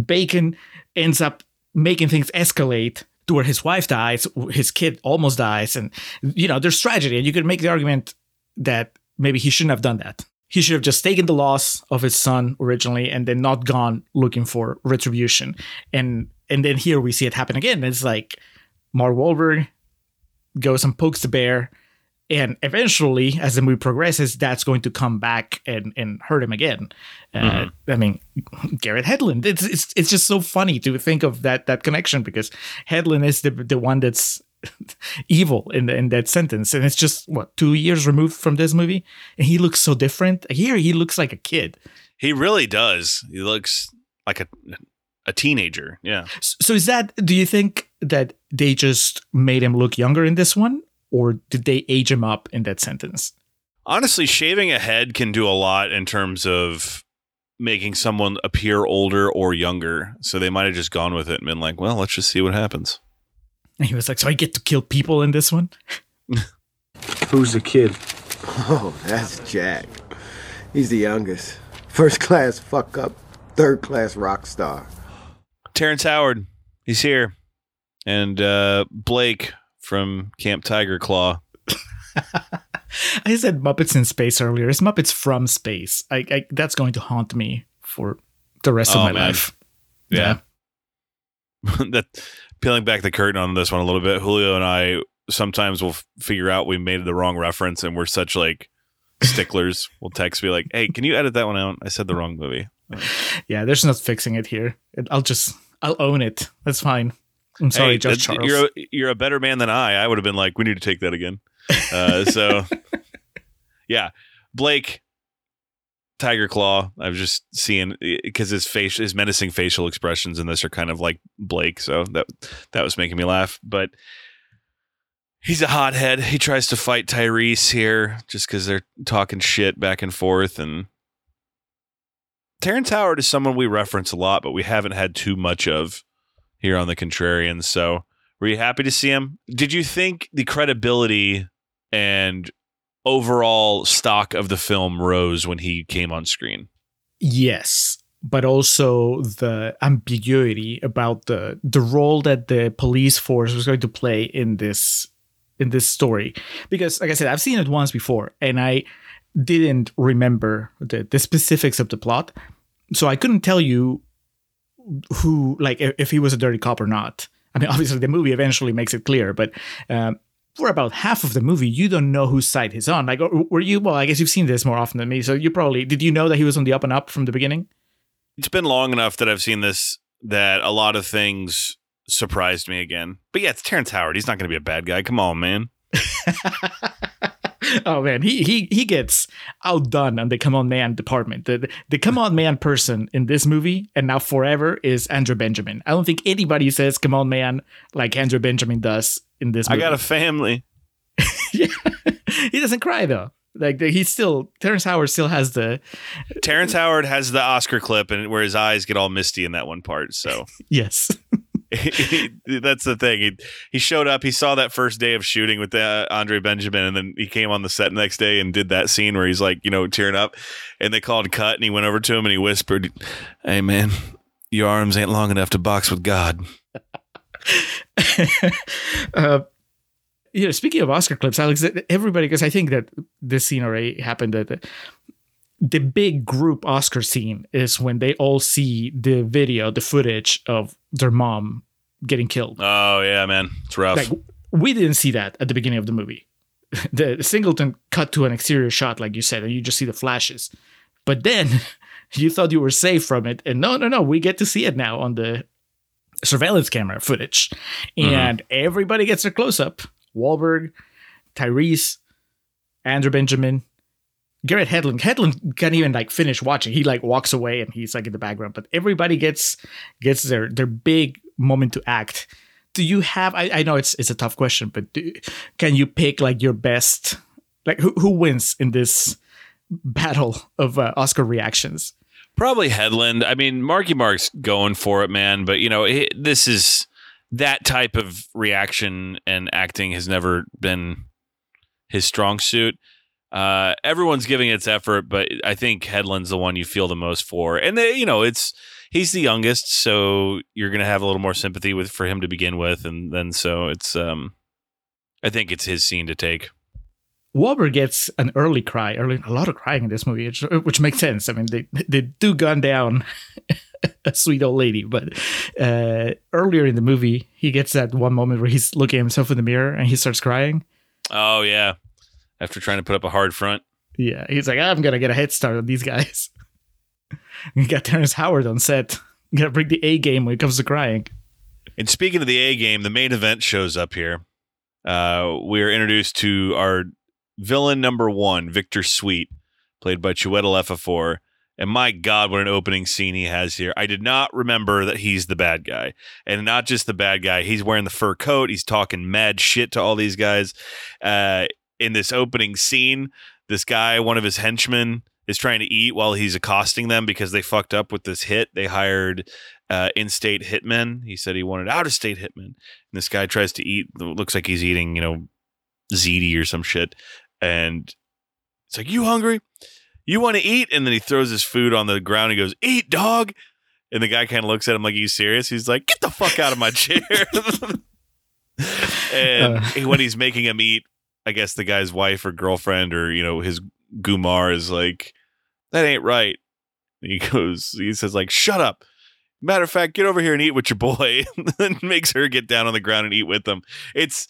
Bacon ends up making things escalate where his wife dies, his kid almost dies, and you know there's tragedy. And you could make the argument that maybe he shouldn't have done that. He should have just taken the loss of his son originally and then not gone looking for retribution. And and then here we see it happen again. It's like Mark Wahlberg goes and pokes the bear and eventually, as the movie progresses, that's going to come back and and hurt him again. Uh, I mean, Garrett Hedlund. It's, it's it's just so funny to think of that that connection because Hedlund is the the one that's evil in the, in Death Sentence, and it's just what two years removed from this movie, and he looks so different. Here, he looks like a kid. He really does. He looks like a a teenager. Yeah. So is that? Do you think that they just made him look younger in this one, or did they age him up in Death Sentence? Honestly, shaving a head can do a lot in terms of making someone appear older or younger. So they might have just gone with it and been like, well, let's just see what happens. And he was like, "So I get to kill people in this one." Who's the kid? Oh, that's Jack. He's the youngest. First class fuck up, third class rock star. Terrence Howard, he's here. And uh, Blake from Camp Tiger Claw. I said Muppets in space earlier. It's Muppets from space. I, I that's going to haunt me for the rest Oh, of my man. life. Yeah. that peeling back the curtain on this one a little bit, Julio and I sometimes will f- figure out we made the wrong reference and we're such like sticklers. we'll text me like, "Hey, can you edit that one out? I said the wrong movie." Yeah, there's not fixing it here. I'll just I'll own it. That's fine. I'm sorry, hey, Josh Charles. You're a, you're a better man than I. I would have been like, "We need to take that again." Uh, so, yeah, Blake. Tiger Claw. I was just seeing because his face, his menacing facial expressions in this are kind of like Blake, so that that was making me laugh. But he's a hothead. He tries to fight Tyrese here just because they're talking shit back and forth. And Terrence Howard is someone we reference a lot, but we haven't had too much of here on the Contrarians. So were you happy to see him? Did you think the credibility and overall stock of the film rose when he came on screen? Yes, but also the ambiguity about the the role that the police force was going to play in this in this story. Because, like I said, I've seen it once before, and I didn't remember the the specifics of the plot, so I couldn't tell you who, like, if, he was a dirty cop or not. I mean, obviously, the movie eventually makes it clear, but. Um, for about half of the movie, you don't know whose side he's on. Like, were you? Well, I guess you've seen this more often than me, so you probably did. You know that he was on the up and up from the beginning. It's been long enough that I've seen this that a lot of things surprised me again. But yeah, it's Terrence Howard. He's not going to be a bad guy. Come on, man. oh man, he he he gets outdone on the come on man department. The the come on man person in this movie and now forever is Andre Benjamin. I don't think anybody says come on man like Andre Benjamin does in this Movie. I got a family. yeah. he doesn't cry though. Like he's still Terrence Howard still has the Terrence Howard has the Oscar clip and where his eyes get all misty in that one part. So yes. that's the thing. He he showed up. He saw that first day of shooting with uh, Andre Benjamin, and then he came on the set next day and did that scene where he's like, you know, tearing up. And they called cut, and he went over to him and he whispered, "Hey, man, your arms ain't long enough to box with God." uh, you know, speaking of Oscar clips, Alex, everybody, because I think that this scene already happened. That the big group Oscar scene is when they all see the video, the footage of their mom getting killed. Oh yeah, man, it's rough. Like we didn't see that at the beginning of the movie. The Singleton cut to an exterior shot, like you said, and you just see the flashes. But then you thought you were safe from it, and no, no, no, we get to see it now on the surveillance camera footage, mm-hmm. and everybody gets a close up. Wahlberg, Tyrese, Andre Benjamin, Garrett Hedlund. Hedlund can't even like finish watching. He like walks away and he's like in the background. But everybody gets gets their their big moment to act. Do you have? I, I know it's it's a tough question, but do, can you pick like your best? Like who who wins in this battle of uh, Oscar reactions? Probably Hedlund. I mean, Marky Mark's going for it, man. But you know, it, this is that type of reaction and acting has never been his strong suit. Uh, everyone's giving its effort, but I think Hedlund's the one you feel the most for. And they, you know, it's he's the youngest, so you're gonna have a little more sympathy with for him to begin with, and then so it's um, I think it's his scene to take. Wahlberg gets an early cry, early a lot of crying in this movie, which, which makes sense. I mean, they they do gun down a sweet old lady, but uh, earlier in the movie, he gets that one moment where he's looking at himself in the mirror and he starts crying. Oh yeah, after trying to put up a hard front. Yeah, he's like, I'm gonna get a head start on these guys. you got Terrence Howard on set. You gotta bring the A game when it comes to crying. And speaking of the A game, the main event shows up here. Uh, we are introduced to our villain number one, Victor Sweet, played by Chiwetel Ejiofor. And my God, what an opening scene he has here! I did not remember that he's the bad guy, and not just the bad guy. He's wearing the fur coat. He's talking mad shit to all these guys. Uh, in this opening scene, this guy, one of his henchmen, is trying to eat while he's accosting them because they fucked up with this hit. They hired uh, in-state hitmen. He said he wanted out-of-state hitmen. And this guy tries to eat. Looks like he's eating, you know, ziti or some shit. And it's like, "You hungry? You want to eat?" And then he throws his food on the ground. and goes, "Eat, dog." And the guy kind of looks at him like, "You serious?" He's like, "Get the fuck out of my chair." and Uh. when he's making him eat, I guess the guy's wife or girlfriend or you know his Gumar is like, "That ain't right." And he goes, he says like, "Shut up." Matter of fact, get over here and eat with your boy, and makes her get down on the ground and eat with them. It's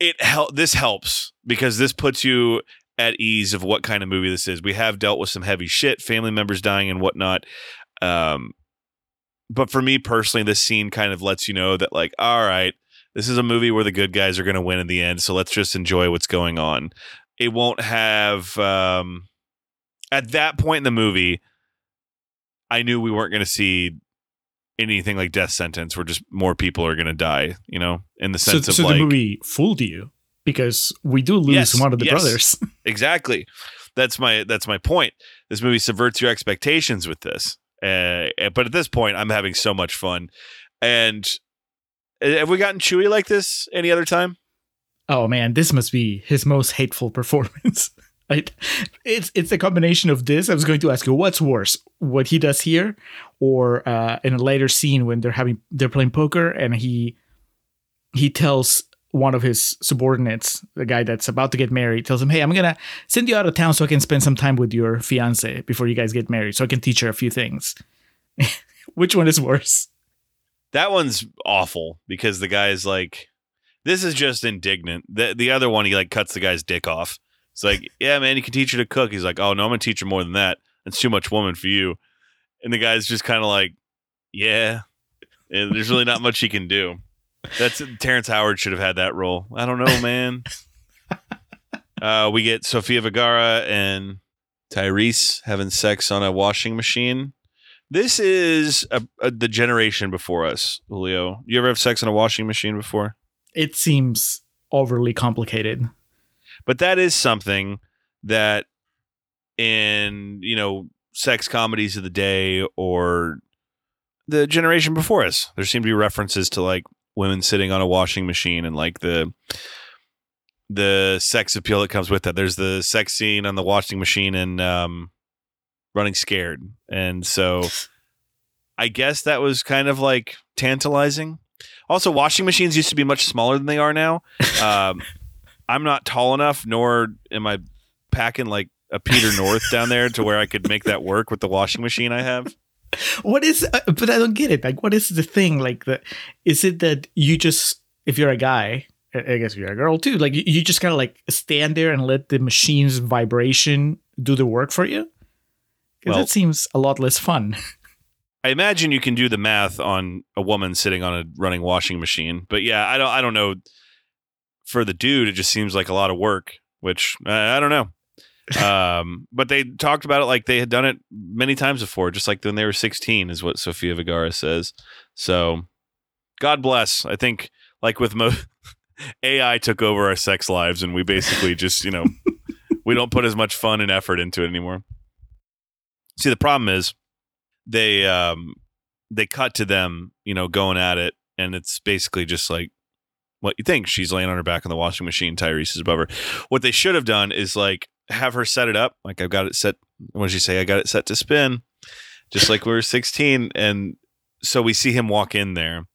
it help. This helps because this puts you at ease of what kind of movie this is. We have dealt with some heavy shit, family members dying and whatnot. Um, but for me personally, this scene kind of lets you know that like, all right, this is a movie where the good guys are going to win in the end. So let's just enjoy what's going on. It won't have um, at that point in the movie. I knew we weren't going to see anything like death sentence, where just more people are going to die. You know, in the So, sense of so like the movie fooled you because we do lose Yes, one of the yes. brothers. exactly that's my that's my point this movie subverts your expectations with this uh, but at this point i'm having so much fun and have we gotten Chewie like this any other time Oh man, this must be his most hateful performance. It's it's a combination of this. I was going to ask you, what's worse, what he does here, or uh, in a later scene when they're having they're playing poker and he he tells one of his subordinates, the guy that's about to get married, tells him, "Hey, I'm gonna send you out of town so I can spend some time with your fiance before you guys get married, so I can teach her a few things." Which one is worse? That one's awful because the guy's like this is just indignant. The, the other one he like cuts the guy's dick off. It's like yeah man you can teach her to cook. He's like oh no i'm gonna teach her more than that. It's too much woman for you. And the guy's just kind of like yeah. And there's really not much he can do. That's terrence howard should have had that role. I don't know man. Uh, we get sofia vergara and tyrese having sex on a washing machine this is a, a, the generation before us, Julio. You ever have sex in a washing machine before? It seems overly complicated. But that is something that in, you know, sex comedies of the day or the generation before us, there seem to be references to like women sitting on a washing machine and like the the sex appeal that comes with that. There's the sex scene on the washing machine and um running scared. And so I guess that was kind of like tantalizing. Also, washing machines used to be much smaller than they are now. Um, I'm not tall enough, nor am I packing like a Peter North down there to where I could make that work with the washing machine I have. What is? Uh, but I don't get it. Like, what is the thing? Like, the is it that you just, if you're a guy, I guess if you're a girl too, like you, you just kind of like stand there and let the machine's vibration do the work for you? Because Well- that seems a lot less fun. I imagine you can do the math on a woman sitting on a running washing machine, but yeah, I don't. I don't know. For the dude, it just seems like a lot of work, which uh, I don't know. um, but they talked about it like they had done it many times before, just like when they were 16, is what Sofia Vergara says. So, God bless. I think, like with most AI, took over our sex lives, and we basically just, you know, we don't put as much fun and effort into it anymore. See, the problem is they um they cut to them, you know, going at it, and it's basically just like what you think. She's laying on her back on the washing machine. Tyrese is above her. What they should have done is like have her set it up. Like I've got it set. What did she say? I got it set to spin, just like we were sixteen. And so we see him walk in there,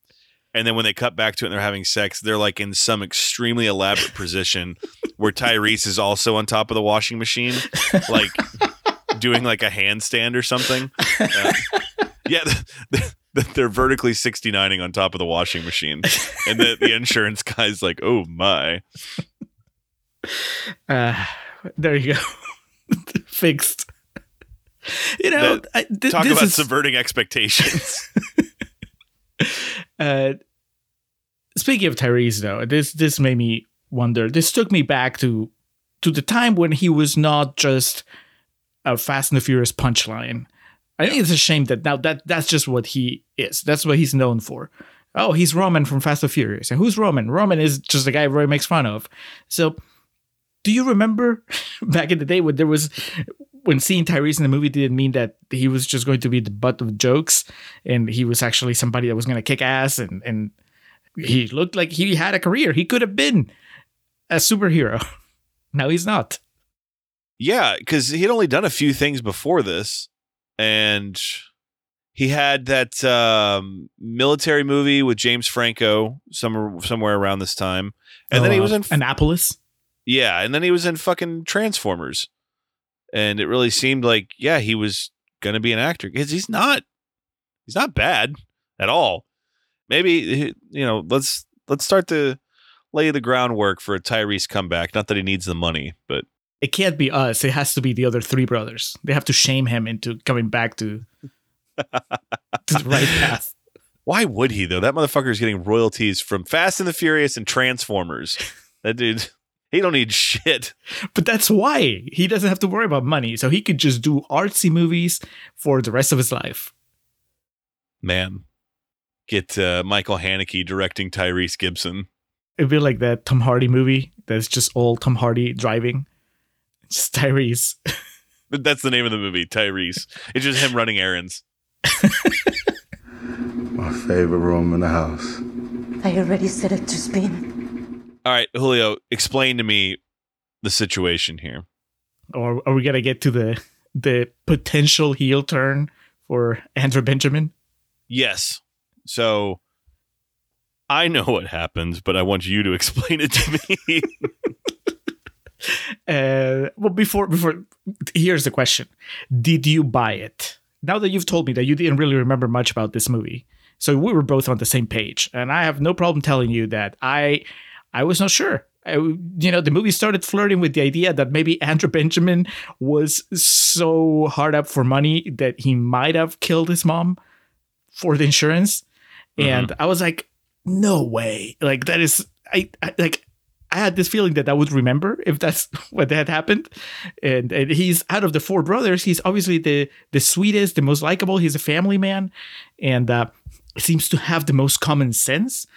and then when they cut back to it and they're having sex, they're like in some extremely elaborate position where Tyrese is also on top of the washing machine, like doing like a handstand or something. Uh, yeah, th- th- they're vertically 69ing on top of the washing machine. And the, the insurance guy's like, oh my. Uh, there you go. Fixed. You know, That- I, th- Talk about is, subverting expectations. uh, speaking of Tyrese, though, this this made me wonder. This took me back to to the time when he was not just a Fast and the Furious punchline. I think it's a shame that now that that's just what he is. That's what he's known for. Oh, he's Roman from Fast and Furious. And who's Roman? Roman is just the guy Roy makes fun of. So, do you remember back in the day when there was when seeing Tyrese in the movie didn't mean that he was just going to be the butt of jokes and he was actually somebody that was going to kick ass and and he looked like he had a career. He could have been a superhero. now he's not. Yeah, because he'd only done a few things before this, and he had that um, military movie with James Franco somewhere somewhere around this time, and then he Uh, was in Annapolis. yeah, and then he was in fucking Transformers, and it really seemed like yeah he was gonna be an actor because he's not he's not bad at all. Maybe you know let's let's start to lay the groundwork for a Tyrese comeback. Not that he needs the money, but It can't be us. It has to be the other three brothers. They have to shame him into coming back to, to the right path. Why would he though? That motherfucker is getting royalties from Fast and the Furious and Transformers. That dude, he don't need shit. But that's why he doesn't have to worry about money. So he could just do artsy movies for the rest of his life. Man, get uh, Michael Haneke directing Tyrese Gibson. It'd be like that Tom Hardy movie that's just all Tom Hardy driving. Just Tyrese. But that's the name of the movie, Tyrese. It's just him running errands. My favorite room in the house. Are you ready set it to spin? All right, Julio, explain to me the situation here. Or are we gonna get to the the potential heel turn for Andre Benjamin? Yes. So I know what happens, but I want you to explain it to me. Uh, well, before before, here's the question: Did you buy it? Now that you've told me that you didn't really remember much about this movie, so we were both on the same page, and I have no problem telling you that I I was not sure. I, you know, the movie started flirting with the idea that maybe Andre Benjamin was so hard up for money that he might have killed his mom for the insurance, and I was like, no way! Like that is I, I like I had this feeling that I would remember if that's what had happened. And, and he's out of the four brothers, he's obviously the the sweetest, the most likable. He's a family man, and uh, seems to have the most common sense.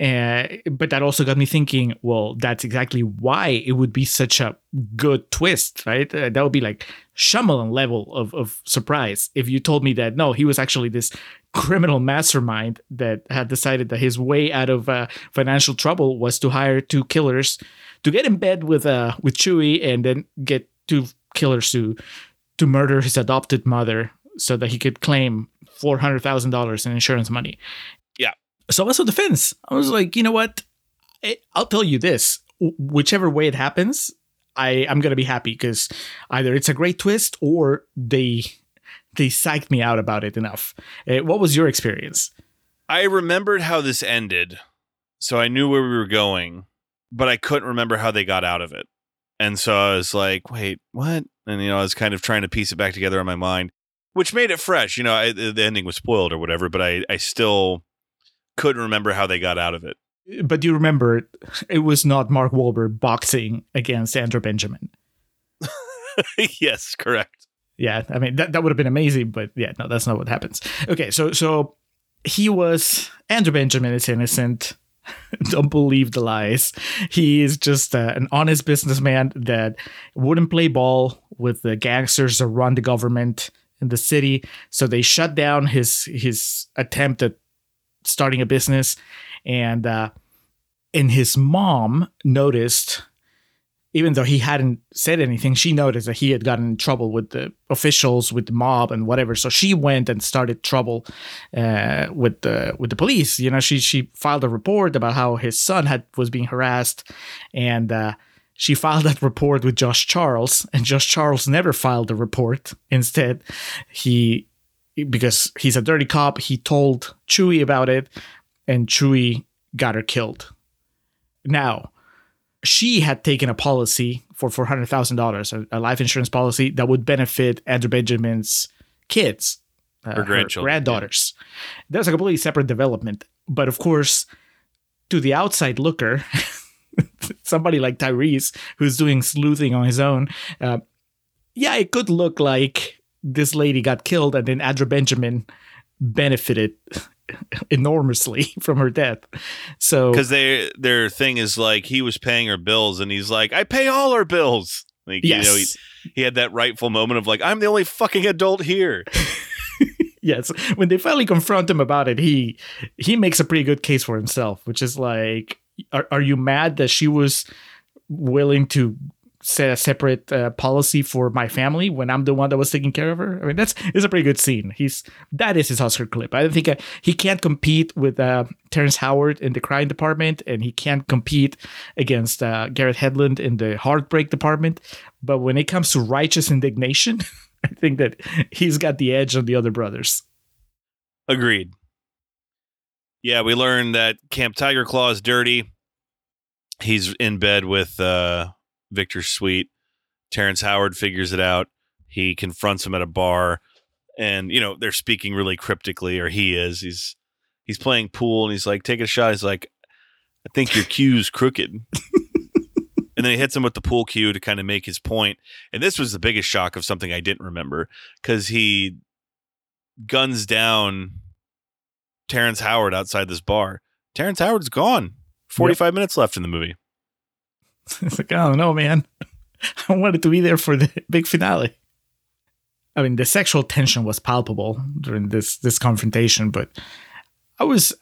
Uh, but that also got me thinking. Well, that's exactly why it would be such a good twist, right? Uh, that would be like Shyamalan level of of surprise if you told me that no, he was actually this criminal mastermind that had decided that his way out of uh, financial trouble was to hire two killers to get in bed with uh with Chewie and then get two killers to to murder his adopted mother so that he could claim four hundred thousand dollars in insurance money. So on the fence. I was like, you know what? I'll tell you this: whichever way it happens, I I'm gonna be happy because either it's a great twist or they they psyched me out about it enough. Uh, what was your experience? I remembered how this ended, so I knew where we were going, but I couldn't remember how they got out of it. And so I was like, wait, what? And, you know, I was kind of trying to piece it back together in my mind, which made it fresh. You know, I, the ending was spoiled or whatever, but I, I still couldn't remember how they got out of it. But you remember it was not Mark Wahlberg boxing against Andre Benjamin. yes, correct. Yeah, I mean that, that would have been amazing, but yeah, no, that's not what happens. Okay, so so he was Andre Benjamin is innocent. Don't believe the lies. He is just uh, an honest businessman that wouldn't play ball with the gangsters that run the government in the city. So they shut down his his attempt at starting a business, and uh, and his mom noticed even though he hadn't said anything, she noticed that he had gotten in trouble with the officials, with the mob, and whatever. So she went and started trouble uh, with the with the police. You know, she she filed a report about how his son had was being harassed, and uh, she filed that report with Josh Charles, and Josh Charles never filed the report. Instead, he because he's a dirty cop, he told Chewie about it, and Chewie got her killed. Now she had taken a policy for four hundred thousand dollars, a life insurance policy that would benefit Andre Benjamin's kids, uh, Her grandchildren, granddaughters. That was a completely separate development, but of course, to the outside looker, somebody like Tyrese who's doing sleuthing on his own, uh, yeah, it could look like this lady got killed and then Andre Benjamin benefited enormously from her death. So because they their thing is like he was paying her bills and he's like i pay all her bills like yes, you know he, he had that rightful moment of like i'm the only fucking adult here yes. When they finally confront him about it, he he makes a pretty good case for himself, which is like, are, are you mad that she was willing to set a separate uh, policy for my family when I'm the one that was taking care of her? I mean, that's is a pretty good scene. He's that is his Oscar clip. I don't think uh, he can't compete with uh, Terrence Howard in the crime department, and he can't compete against uh, Garrett Hedlund in the heartbreak department. But when it comes to righteous indignation. I think that he's got the edge on the other brothers. agreed yeah we learned that camp tiger claw is dirty he's in bed with uh victor sweet. Terrence howard figures it out. He confronts him at a bar. And you know they're speaking really cryptically or he is. He's he's playing pool and he's like take a shot. He's like i think your cue's crooked. And then he hits him with the pool cue to kind of make his point. point and this was the biggest shock of something i didn't remember because he guns down terrence howard outside this bar. Terrence howard's gone. 45 minutes left in the movie It's like, I don't know, man. I wanted to be there for the big finale. I mean, the sexual tension was palpable during this this confrontation, but I was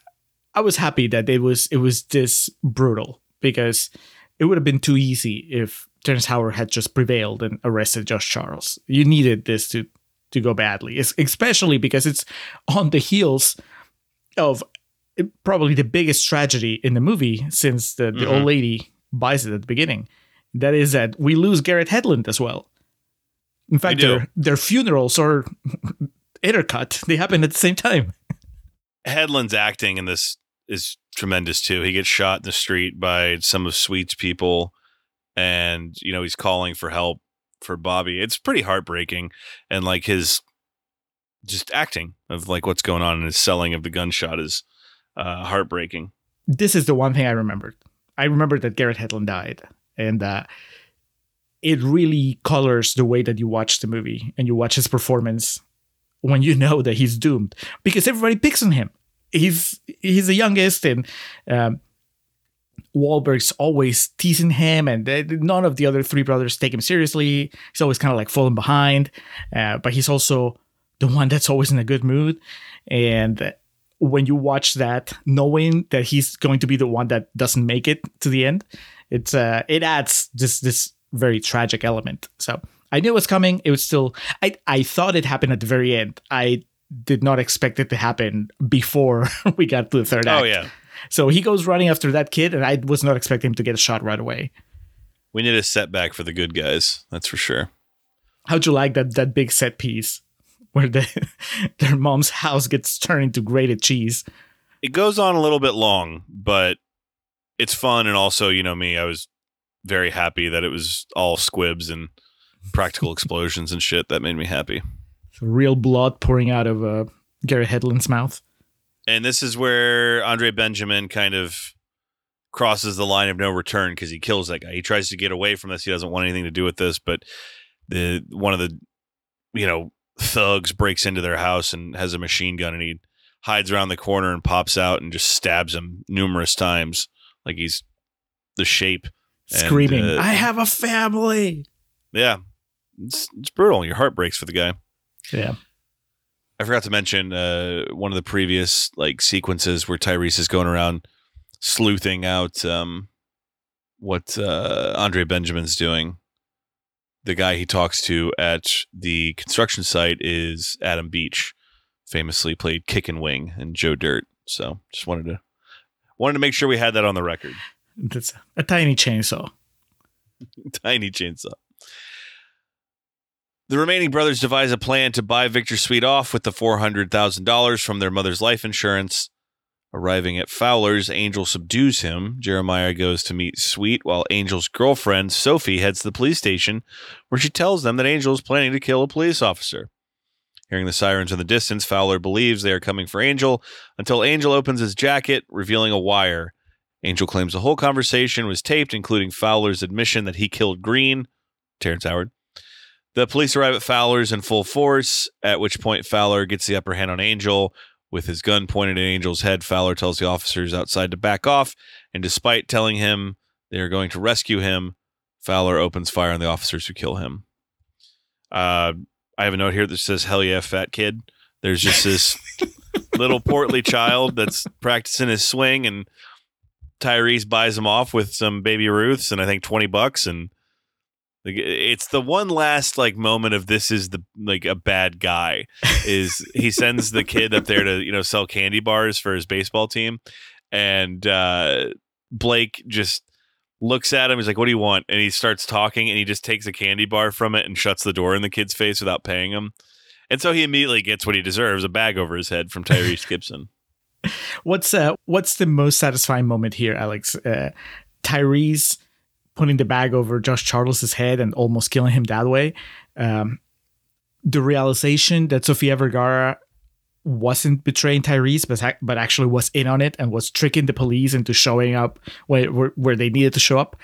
I was happy that it was it was this brutal because it would have been too easy if Terrence Howard had just prevailed and arrested Josh Charles. You needed this to to go badly, es- especially because it's on the heels of eh, probably the biggest tragedy in the movie since the, the old mm-hmm. lady buys it at the beginning. That is that we lose Garrett Hedlund as well. In fact, their their funerals are intercut. They happen at the same time. Hedlund's acting in this is tremendous too. He gets shot in the street by some of Sweet's people, and you know he's calling for help for Bobby. It's pretty heartbreaking, and like his just acting of like what's going on and his selling of the gunshot is uh, heartbreaking. This is the one thing I remembered. I remember that Garrett Hedlund died, and uh, it really colors the way that you watch the movie and you watch his performance when you know that he's doomed because everybody picks on him. He's he's the youngest, and um, Wahlberg's always teasing him, and they- none of the other three brothers take him seriously. He's always kind of like falling behind, uh, but he's also the one that's always in a good mood. And when you watch that, knowing that he's going to be the one that doesn't make it to the end, it's uh, it adds this this very tragic element. So I knew it was coming. It was still I I thought it happened at the very end. I did not expect it to happen before we got to the third act. Oh yeah, So he goes running after that kid, and I was not expecting him to get shot right away. we need a setback for the good guys. That's for sure. How'd you like that that big set piece where the, their mom's house gets turned into grated cheese? It goes on a little bit long, but it's fun, and also you know me, I was very happy that it was all squibs and practical explosions and shit. That made me happy. Real blood pouring out of uh, Gary Hedlund's mouth. And this is where Andre Benjamin kind of crosses the line of no return because he kills that guy. He tries to get away from this. He doesn't want anything to do with this, but the one of the you know thugs breaks into their house and has a machine gun and he hides around the corner and pops out and just stabs him numerous times like he's the shape. And, Screaming, uh, I have a family. Yeah. It's, it's brutal. Your heart breaks for the guy. Yeah. I forgot to mention uh, one of the previous like sequences where Tyrese is going around sleuthing out um, what uh, Andre Benjamin's doing. The guy he talks to at the construction site is Adam Beach, famously played Kicking Wing and Joe Dirt. So just wanted to wanted to make sure we had that on the record. That's a tiny chainsaw. Tiny chainsaw. The remaining brothers devise a plan to buy Victor Sweet off with the $400,000 from their mother's life insurance. Arriving at Fowler's, Angel subdues him. Jeremiah goes to meet Sweet, while Angel's girlfriend, Sophie, heads to the police station, where she tells them that Angel is planning to kill a police officer. Hearing the sirens in the distance, Fowler believes they are coming for Angel until Angel opens his jacket, revealing a wire. Angel claims the whole conversation was taped, including Fowler's admission that he killed Green, Terrence Howard. The police arrive at Fowler's in full force, at which point Fowler gets the upper hand on Angel. With his gun pointed at Angel's head, Fowler tells the officers outside to back off, and despite telling him they are going to rescue him, Fowler opens fire on the officers who kill him. Uh, I have a note here that says, Hell yeah, fat kid. There's just this little portly child that's practicing his swing, and Tyrese buys him off with some baby Ruths and I think 20 bucks. And like, it's the one last like moment of this is the like a bad guy is he sends the kid up there to you know sell candy bars for his baseball team and uh blake just looks at him he's like what do you want? And he starts talking and he just takes a candy bar from it and shuts the door in the kid's face without paying him. And so he immediately gets what he deserves a bag over his head from tyrese gibson. What's uh what's the most satisfying moment here, Alex? Uh, Tyrese putting the bag over Josh Charles's head and almost killing him that way. Um, the realization that Sofia Vergara wasn't betraying Tyrese, but ac- but actually was in on it and was tricking the police into showing up where where, where they needed to show up.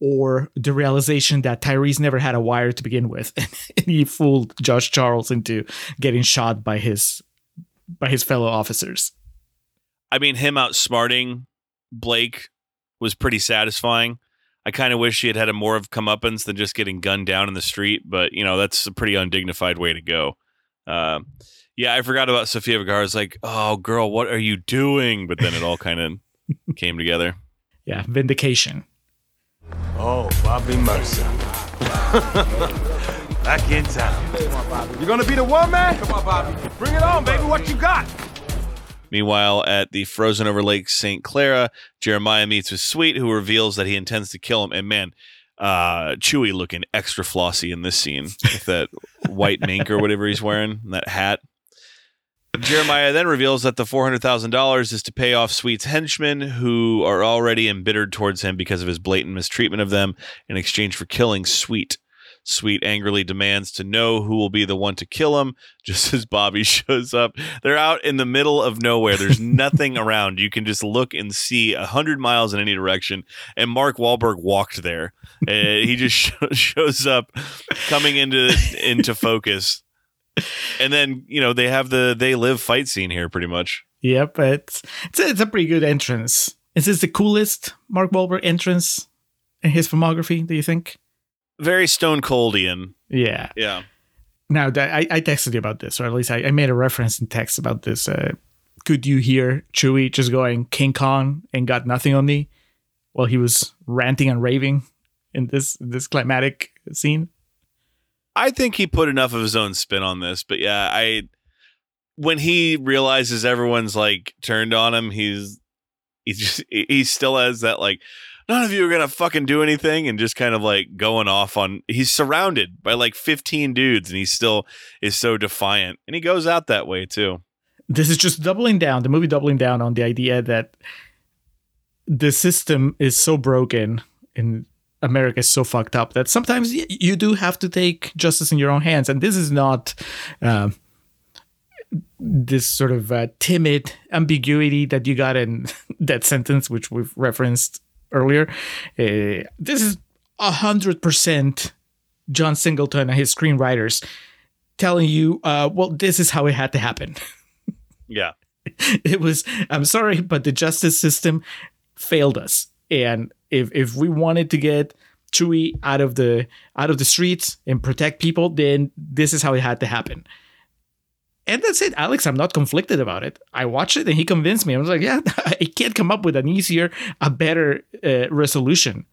Or the realization that Tyrese never had a wire to begin with, and he fooled Josh Charles into getting shot by his by his fellow officers. I mean, him outsmarting Blake was pretty satisfying. I kind of wish he had had a more of comeuppance than just getting gunned down in the street, but you know that's a pretty undignified way to go. Uh, yeah, I forgot about Sofia Vergara. I was like, "Oh, girl, what are you doing?" But then it all kind of came together. Yeah, vindication. Oh, Bobby Mercer. Back in town. You're gonna be the one, man? Come on, Bobby. Bring it on, baby. What you got? Meanwhile, at the frozen over Lake St. Clair, Jeremiah meets with Sweet, who reveals that he intends to kill him. And man, uh, Chewie looking extra flossy in this scene with that white mink or whatever he's wearing, that hat. Jeremiah then reveals that the $400,000 is to pay off Sweet's henchmen who are already embittered towards him because of his blatant mistreatment of them in exchange for killing Sweet. Sweet angrily demands to know who will be the one to kill him just as Bobby shows up. They're out in the middle of nowhere. There's nothing around. You can just look and see a hundred miles in any direction. And Mark Wahlberg walked there. Uh, he just sh- shows up coming into into focus. And then, you know, they have the they live fight scene here pretty much. Yep, it's it's a, it's a pretty good entrance. Is this the coolest Mark Wahlberg entrance in his filmography? Do you think? Very stone coldian. Yeah. Yeah. Now that I, I texted you about this, or at least I, I made a reference in text about this. Uh, could you hear Chewie just going King Kong and got nothing on me while he was ranting and raving in this this climatic scene? I think he put enough of his own spin on this, but yeah, I when he realizes everyone's like turned on him, he's he just he still has that like none of you are gonna fucking do anything and just kind of like going off on he's surrounded by like 15 dudes and he still is so defiant and he goes out that way too This is just doubling down, the movie doubling down on the idea that the system is so broken and America is so fucked up that sometimes you do have to take justice in your own hands. And this is not um, this sort of uh, timid ambiguity that you got in Death Sentence, which we've referenced earlier. Uh, this is a hundred percent John Singleton and his screenwriters telling you, uh, well, this is how it had to happen. yeah it was i'm sorry but the justice system failed us and if if we wanted to get chewie out of the out of the streets and protect people then this is how it had to happen and that's it. Alex i'm not conflicted about it. I watched it and he convinced me. I was like yeah i can't come up with an easier a better uh, resolution.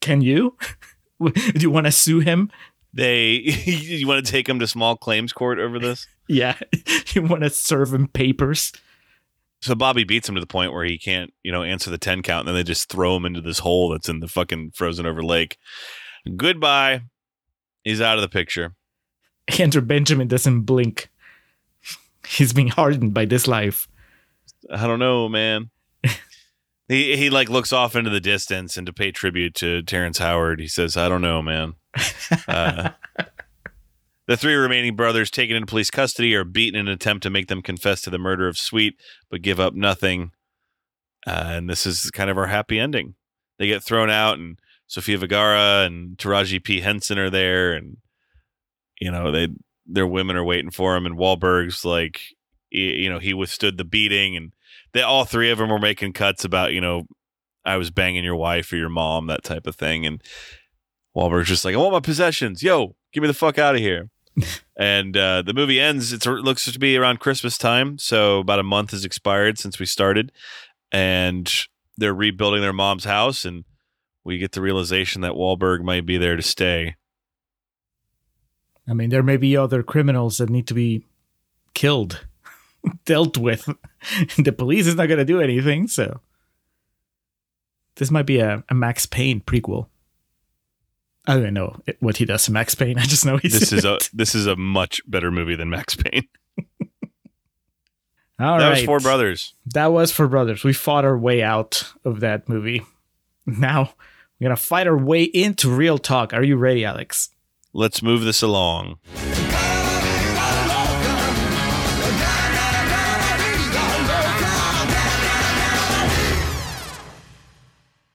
Can you? Do you want to sue him? They you want to take him to small claims court over this? Yeah. You want to serve him papers? So bobby beats him to the point where he can't you know answer the 10 count and then they just throw him into this hole that's in the fucking frozen over lake. Goodbye. He's out of the picture. Andre Benjamin doesn't blink. He's being hardened by this life. I don't know, man. he he like looks off into the distance and to pay tribute to Terrence Howard, he says, "I don't know, man." Uh, the three remaining brothers taken into police custody are beaten in an attempt to make them confess to the murder of Sweet, but give up nothing. Uh, and this is kind of our happy ending. They get thrown out, and Sofia Vergara and Taraji P Henson are there, and you know they their women are waiting for him, and Wahlberg's like, you know, he withstood the beating, and they all three of them were making cuts about, you know, I was banging your wife or your mom, that type of thing, and Wahlberg's just like, I want my possessions, yo, get me the fuck out of here. and uh, the movie ends. It looks to be around Christmas time, so about a month has expired since we started, and they're rebuilding their mom's house, and we get the realization that Wahlberg might be there to stay. I mean, there may be other criminals that need to be killed, dealt with. the police is not going to do anything, so this might be a, a Max Payne prequel. I don't even know what he does to Max Payne. I just know he's This is a this is a much better movie than Max Payne. All that was. Four Brothers. That was Four brothers. We fought our way out of that movie. Now we're gonna fight our way into real talk. Are you ready, Alex? Let's move this along.